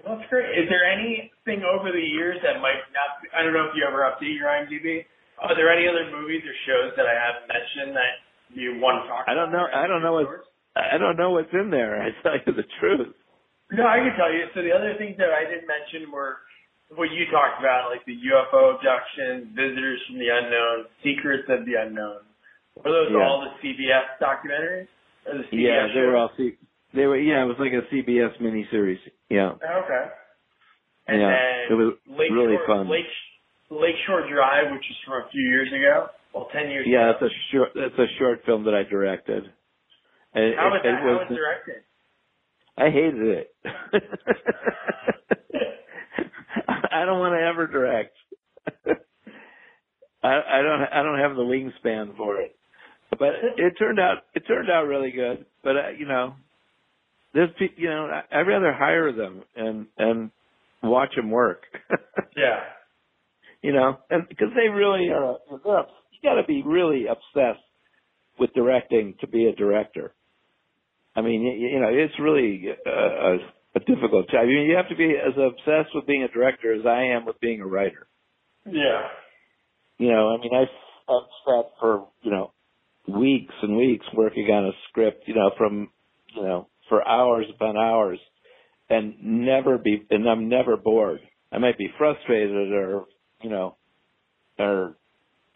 Speaker 3: That's great. Is there anything over the years that might not? I don't know if you ever update your IMDb. Are there any other movies or shows that I haven't mentioned that you want to talk?
Speaker 4: I don't know.
Speaker 3: about?
Speaker 4: I don't know what I don't know what's in there. I tell you the truth.
Speaker 3: No, I can tell you. So the other things that I didn't mention were what you talked about, like the UFO abductions, visitors from the unknown, secrets of the unknown. Were those
Speaker 4: Yeah.
Speaker 3: all the CBS documentaries? Or the CBS
Speaker 4: Yeah, they were all C- they were yeah, it was like a CBS miniseries. Yeah.
Speaker 3: Okay. And
Speaker 4: Yeah, it was
Speaker 3: Lake
Speaker 4: really
Speaker 3: Shore,
Speaker 4: fun.
Speaker 3: Lake, Lakeshore Drive, which is from a few years ago. Well, ten years
Speaker 4: Yeah,
Speaker 3: ago.
Speaker 4: that's a short It's a short film that I directed. And
Speaker 3: How was
Speaker 4: it,
Speaker 3: that?
Speaker 4: it
Speaker 3: How
Speaker 4: was
Speaker 3: was directed?
Speaker 4: I hated it. I don't want to ever direct. I, I don't. I don't have the wingspan for it. But it turned out. It turned out really good. But uh, you know, there's you know, I, I'd rather hire them and and watch them work.
Speaker 3: Yeah.
Speaker 4: you know, and because they really are. They're, you got to be really obsessed with directing to be a director. I mean, you, you know, it's really a, a, a difficult job. I mean, you have to be as obsessed with being a director as I am with being a writer.
Speaker 3: Yeah.
Speaker 4: You know, I mean, I've, I've sat for you know weeks and weeks working on a script. You know, from you know for hours upon hours, and never be, and I'm never bored. I might be frustrated or you know, or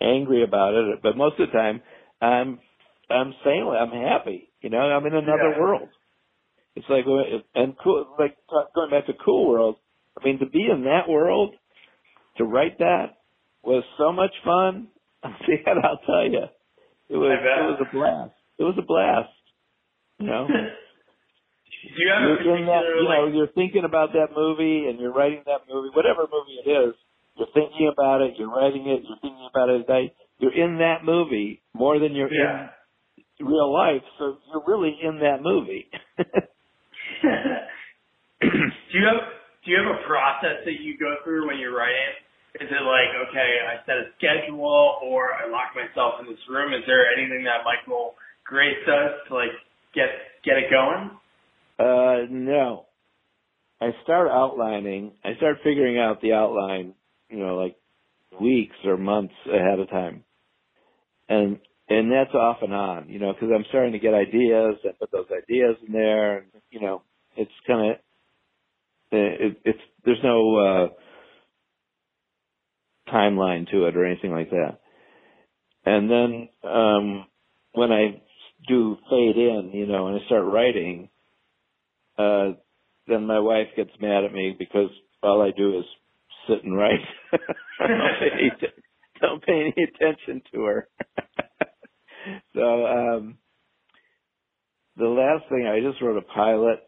Speaker 4: angry about it, but most of the time, I'm I'm sailing. I'm happy. You know, I'm in another
Speaker 3: Yeah.
Speaker 4: world. It's like uh, and cool. Like uh, going back to Cool World. I mean, to be in that world, to write that was so much fun. Yeah, I'll tell you, it was it was a blast. It was a blast. You know,
Speaker 3: Do you have
Speaker 4: you're in that. You know,
Speaker 3: like?
Speaker 4: you're thinking about that movie and you're writing that movie, whatever movie it is. You're thinking about it. You're writing it. You're thinking about it. That you're in that movie more than you're
Speaker 3: Yeah.
Speaker 4: in real life. So you're really in that movie.
Speaker 3: do you have Do you have a process that you go through when you're writing? Is it like okay, I set a schedule, or I lock myself in this room? Is there anything that Michael Grais does to like get get it going?
Speaker 4: Uh, no. I start outlining. I start figuring out the outline, you know, like weeks or months ahead of time, and and that's off and on, you know, because I'm starting to get ideas. I put those ideas in there, and you know, it's kind of it, it's there's no uh timeline to it or anything like that. And then um when I do fade in, you know, and I start writing, uh, then my wife gets mad at me because all I do is sit and write. don't, pay any, don't pay any attention to her. so, um, the last thing I just wrote a pilot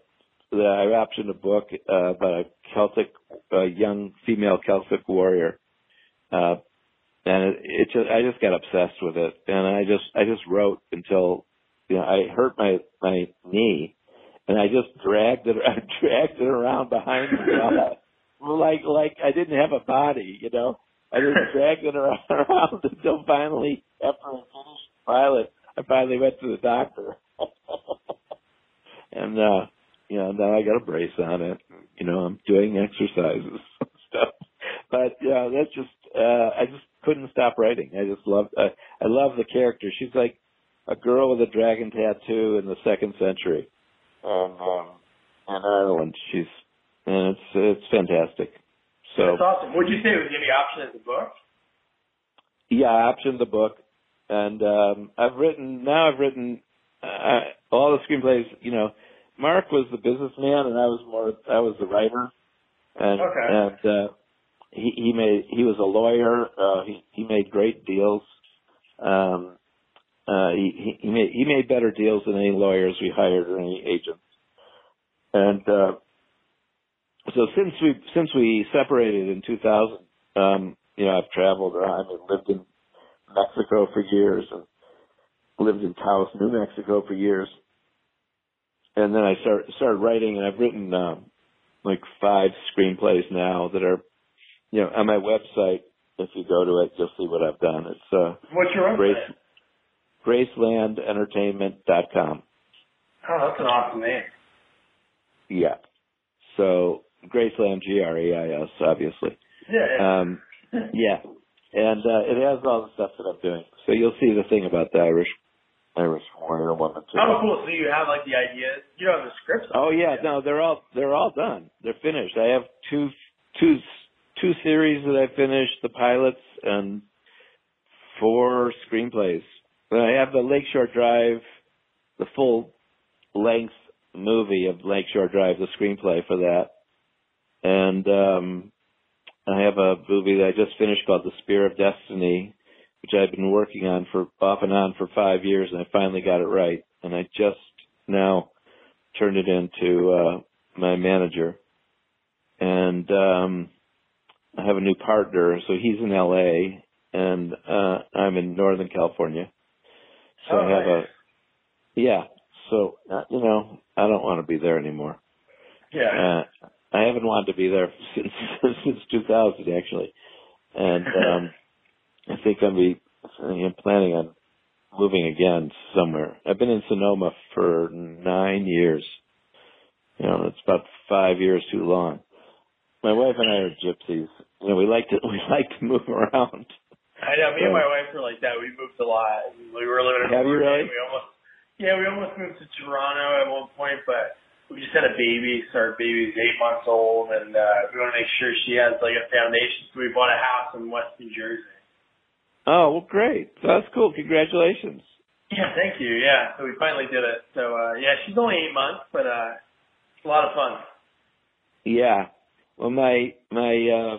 Speaker 4: that I optioned a book uh, about a Celtic, uh, young female Celtic warrior. Uh, and it, it just, I just got obsessed with it, and I just, I just wrote until, you know, I hurt my my knee, and I just dragged it, I dragged it around behind me, like like I didn't have a body, you know. I just dragged it around, around until finally, after I finished the pilot, I finally went to the doctor, and uh, you know now I got a brace on it. You know, I'm doing exercises and stuff, but yeah, that's just uh, I just couldn't stop writing. I just loved uh, I love the character. She's like a girl with a dragon tattoo in the second century, and um, in Ireland. She's and it's it's fantastic. So
Speaker 3: That's awesome. Would you say it was going to be option as a book?
Speaker 4: yeah, I optioned the book, and um, I've written now. I've written uh, all the screenplays. You know, Mark was the businessman, and I was more. I was the writer, and
Speaker 3: Okay.
Speaker 4: and uh, he he made he was a lawyer. Uh, he he made great deals. Um, uh, he he made he made better deals than any lawyers we hired or any agents. And uh, so since we since we separated in 2000, um, you know, I've traveled around and lived in Mexico for years and lived in Taos, New Mexico for years. And then I start, started writing and I've written, um, like five screenplays now that are, you know, on my website. If you go to it, you'll see what I've done. It's, uh,
Speaker 3: What's your website?
Speaker 4: GraislandEntertainment.com.
Speaker 3: Oh, that's an awesome name.
Speaker 4: Yeah. So Graisland, G-R-E-I-S, obviously.
Speaker 3: Yeah. yeah.
Speaker 4: Um, yeah, and uh, it has all the stuff that I'm doing. So you'll see the thing about the Irish Irish warrior woman too.
Speaker 3: oh, cool. So you have like the ideas. You don't have the scripts.
Speaker 4: Oh yeah, no, they're all they're all done. They're finished. I have two two two series that I finished, the pilots and four screenplays. But I have the Lakeshore Drive, the full length movie of Lakeshore Drive, the screenplay for that, and um I have a movie that I just finished called The Spear of Destiny, which I've been working on for off and on for five years, and I finally got it right. And I just now turned it into uh, my manager, and um, I have a new partner. So he's in L.A. and uh, I'm in Northern California. So
Speaker 3: Oh,
Speaker 4: I have
Speaker 3: nice.
Speaker 4: a yeah. So uh, you know, I don't want to be there anymore.
Speaker 3: Yeah.
Speaker 4: Uh, I haven't wanted to be there since since 2000 actually, and um, I think I'm be I'm planning on moving again somewhere. I've been in Sonoma for nine years. You know, it's about five years too long. My wife and I are gypsies. You know, we like to we like to move around.
Speaker 3: I know. Me and my wife were like that. We moved a lot. We were living in
Speaker 4: Have you really?
Speaker 3: We almost, yeah, we almost moved to Toronto at one point, but we just had a baby. So our baby's eight months old, and uh, we want to make sure she has like a foundation. So we bought a house in West New Jersey.
Speaker 4: Oh, well, great. That's cool. Congratulations.
Speaker 3: Yeah, thank you. Yeah, so we finally did it. So uh, yeah, she's only eight months, but uh, it's a lot of fun.
Speaker 4: Yeah. Well, my my uh,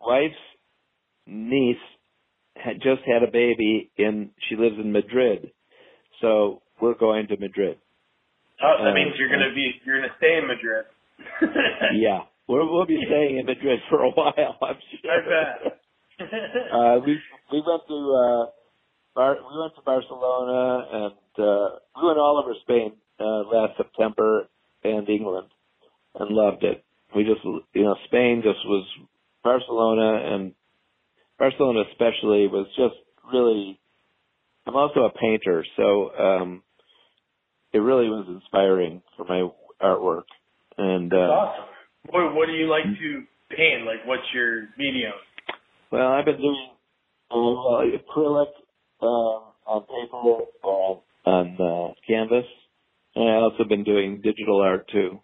Speaker 4: wife's niece had just had a baby, and she lives in Madrid. So we're going to Madrid.
Speaker 3: Oh, that
Speaker 4: Uh,
Speaker 3: means you're gonna be you're gonna stay in Madrid.
Speaker 4: Yeah, we're, we'll be staying in Madrid for a while. I'm sure.
Speaker 3: I bet.
Speaker 4: uh, we we went to uh, Bar- we went to Barcelona and uh, we went all over Spain uh, last September and England and loved it. We just you know Spain just was Barcelona and Barcelona especially was just really. I'm also a painter, so um, it really was inspiring for my artwork. And uh,
Speaker 3: awesome. What, what do you like to paint? Like, what's your medium?
Speaker 4: Well, I've been doing uh, acrylic uh, on paper or on uh, canvas, and I also been doing digital art too.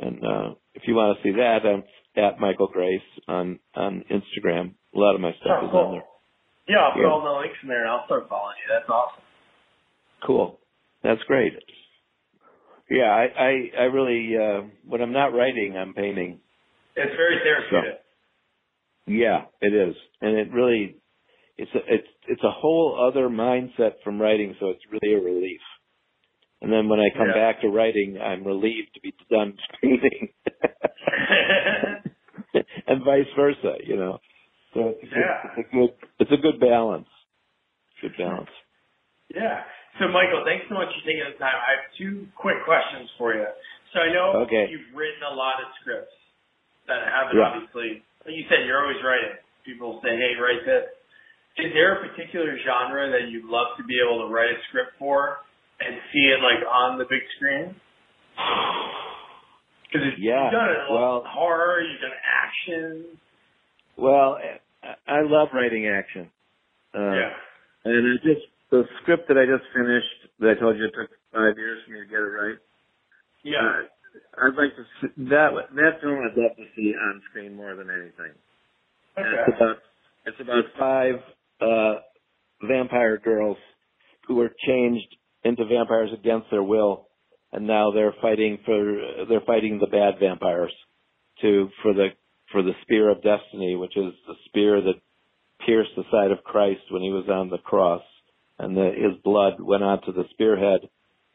Speaker 4: And uh, if you want to see that, I'm at Michael Grais on on Instagram. A lot of my stuff
Speaker 3: Oh,
Speaker 4: is
Speaker 3: cool.
Speaker 4: on there.
Speaker 3: Yeah, I'll put
Speaker 4: Yeah.
Speaker 3: all the links in there and I'll start following you. That's awesome.
Speaker 4: Cool. That's great. Yeah, I I, I really uh, when I'm not writing, I'm painting.
Speaker 3: It's very therapeutic.
Speaker 4: Yeah, it is, and it really it's a, it's it's a whole other mindset from writing, so it's really a relief. And then when I come
Speaker 3: Yeah.
Speaker 4: back to writing, I'm relieved to be done painting, and vice versa. You know, so it's a, good,
Speaker 3: Yeah.
Speaker 4: it's a good it's a good balance. Good balance.
Speaker 3: yeah. So, Michael, thanks so much for taking the time. I have two quick questions for you. So I know
Speaker 4: Okay.
Speaker 3: you've written a lot of scripts that haven't
Speaker 4: Yeah.
Speaker 3: obviously, like you said, you're always writing. People say, hey, write this. Is there a particular genre that you'd love to be able to write a script for and see it like on the big screen? Because
Speaker 4: Yeah,
Speaker 3: you've done it a lot
Speaker 4: well-
Speaker 3: horror, you've done action.
Speaker 4: Well, I- I love writing action. Uh,
Speaker 3: yeah.
Speaker 4: And it just the script that I just finished that I told you it took five years for me to get it right.
Speaker 3: Yeah.
Speaker 4: Uh, I'd like to see, that that film I'd love to see on screen more than anything. And
Speaker 3: okay.
Speaker 4: It's about it's about five uh, vampire girls who were changed into vampires against their will, and now they're fighting for they're fighting the bad vampires to for the for the spear of destiny, which is the spear that pierced the side of Christ when he was on the cross, and the, his blood went onto the spearhead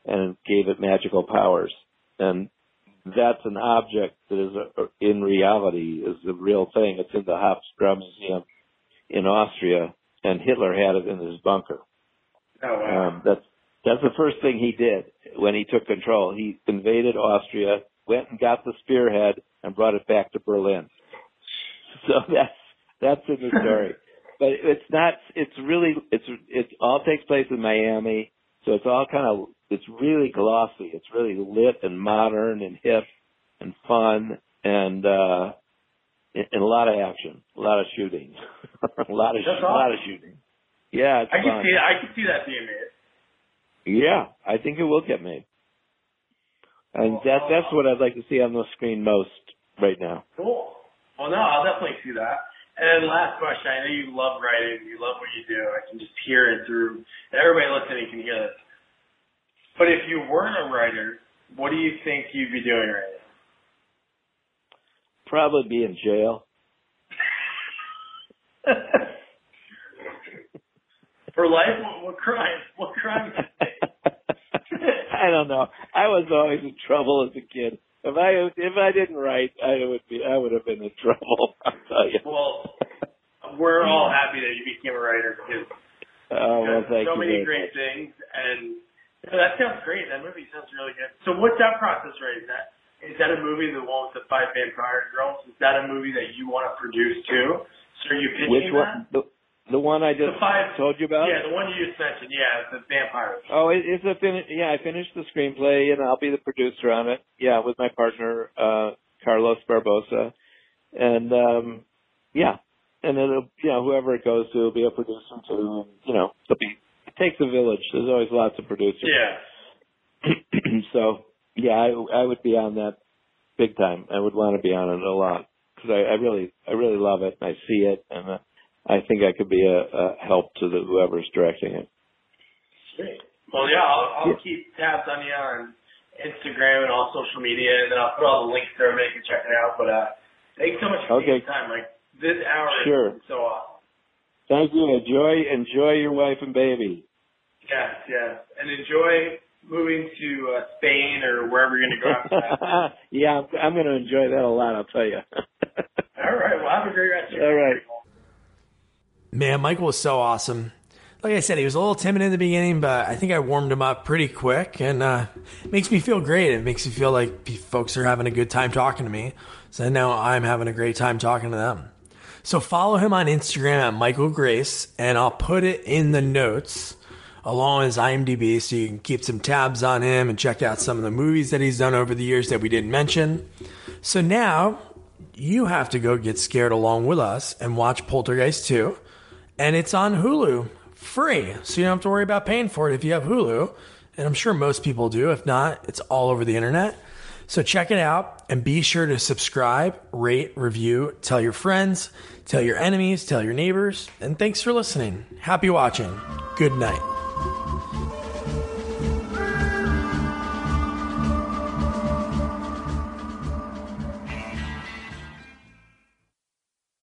Speaker 4: and gave it magical powers. And that's an object that is a, in reality is the real thing. It's in the Hofburg Museum in Austria, and Hitler had it in his bunker.
Speaker 3: Oh, wow.
Speaker 4: Um, that's that's the first thing he did when he took control. He invaded Austria, went and got the spearhead, and brought it back to Berlin. So that's that's in the story. but it's not. It's really. It's it all takes place in Miami, so it's all kind of. It's really glossy. It's really lit and modern and hip and fun and uh and a lot of action, a lot of shooting, a lot of
Speaker 3: That's
Speaker 4: a lot of shooting. Yeah, it's
Speaker 3: I can
Speaker 4: fun.
Speaker 3: see I can see that being made.
Speaker 4: Yeah, I think it will get made. And that that's what I'd like to see on the screen most right now.
Speaker 3: Cool. Well, no, I'll definitely see that. And then last question. I know you love writing. You love what you do. I can just hear it through. Everybody listening can hear this. But if you weren't a writer, what do you think you'd be doing right now?
Speaker 4: Probably be in jail.
Speaker 3: For life? What, what crime? What crime?
Speaker 4: I don't know. I was always in trouble as a kid. If I if I didn't write, I would be I would have been in trouble. I'll tell you.
Speaker 3: well, we're all happy that you became a writer because
Speaker 4: Oh well, thank
Speaker 3: so
Speaker 4: you.
Speaker 3: many great
Speaker 4: much.
Speaker 3: things, and you know, that sounds great. That movie sounds really good. So, what's that process right? Is that is that a movie, the one with the five vampire girls? Is that a movie that you want to produce too? So, are you pitching
Speaker 4: Which
Speaker 3: that?
Speaker 4: The, the one I just
Speaker 3: five-
Speaker 4: told you about?
Speaker 3: Yeah, the one you just mentioned. Yeah, the vampires.
Speaker 4: Oh, it, it's a fin- yeah. I finished the screenplay and I'll be the producer on it. Yeah, with my partner uh Carlos Barbosa, and um yeah, and it'll you know whoever it goes to will be a producer too. And, you know, it'll be it takes a village. There's always lots of producers.
Speaker 3: Yeah.
Speaker 4: so yeah, I I would be on that big time. I would want to be on it a lot because I, I really I really love it. and I see it, and uh, I think I could be a, a help to the whoever's directing it.
Speaker 3: Sweet. Well, yeah, I'll, I'll
Speaker 4: Yeah.
Speaker 3: keep tabs on you on Instagram and all social media, and then I'll put all the links there. Everybody can check it out. But uh, thanks so much for
Speaker 4: Okay.
Speaker 3: taking time. Like this hour
Speaker 4: Sure.
Speaker 3: is so awesome.
Speaker 4: Thank you. Enjoy enjoy your wife and baby.
Speaker 3: Yes, yes, and enjoy moving to uh, Spain or wherever you're going to go after that.
Speaker 4: yeah, I'm, I'm going to enjoy that a lot. I'll tell you.
Speaker 3: All right. Well, have a great rest of your
Speaker 4: All right.
Speaker 2: Man, Michael was so awesome. Like I said, he was a little timid in the beginning, but I think I warmed him up pretty quick, and uh, makes me feel great. It makes me feel like folks are having a good time talking to me. So now I'm having a great time talking to them. So follow him on Instagram at Michael Grais, and I'll put it in the notes along with his IMDb so you can keep some tabs on him and check out some of the movies that he's done over the years that we didn't mention. So now you have to go get scared along with us and watch Poltergeist 2. And it's on Hulu free. So you don't have to worry about paying for it if you have Hulu. And I'm sure most people do. If not, it's all over the internet. So check it out and be sure to subscribe, rate, review, tell your friends, tell your enemies, tell your neighbors. And thanks for listening. Happy watching. Good night.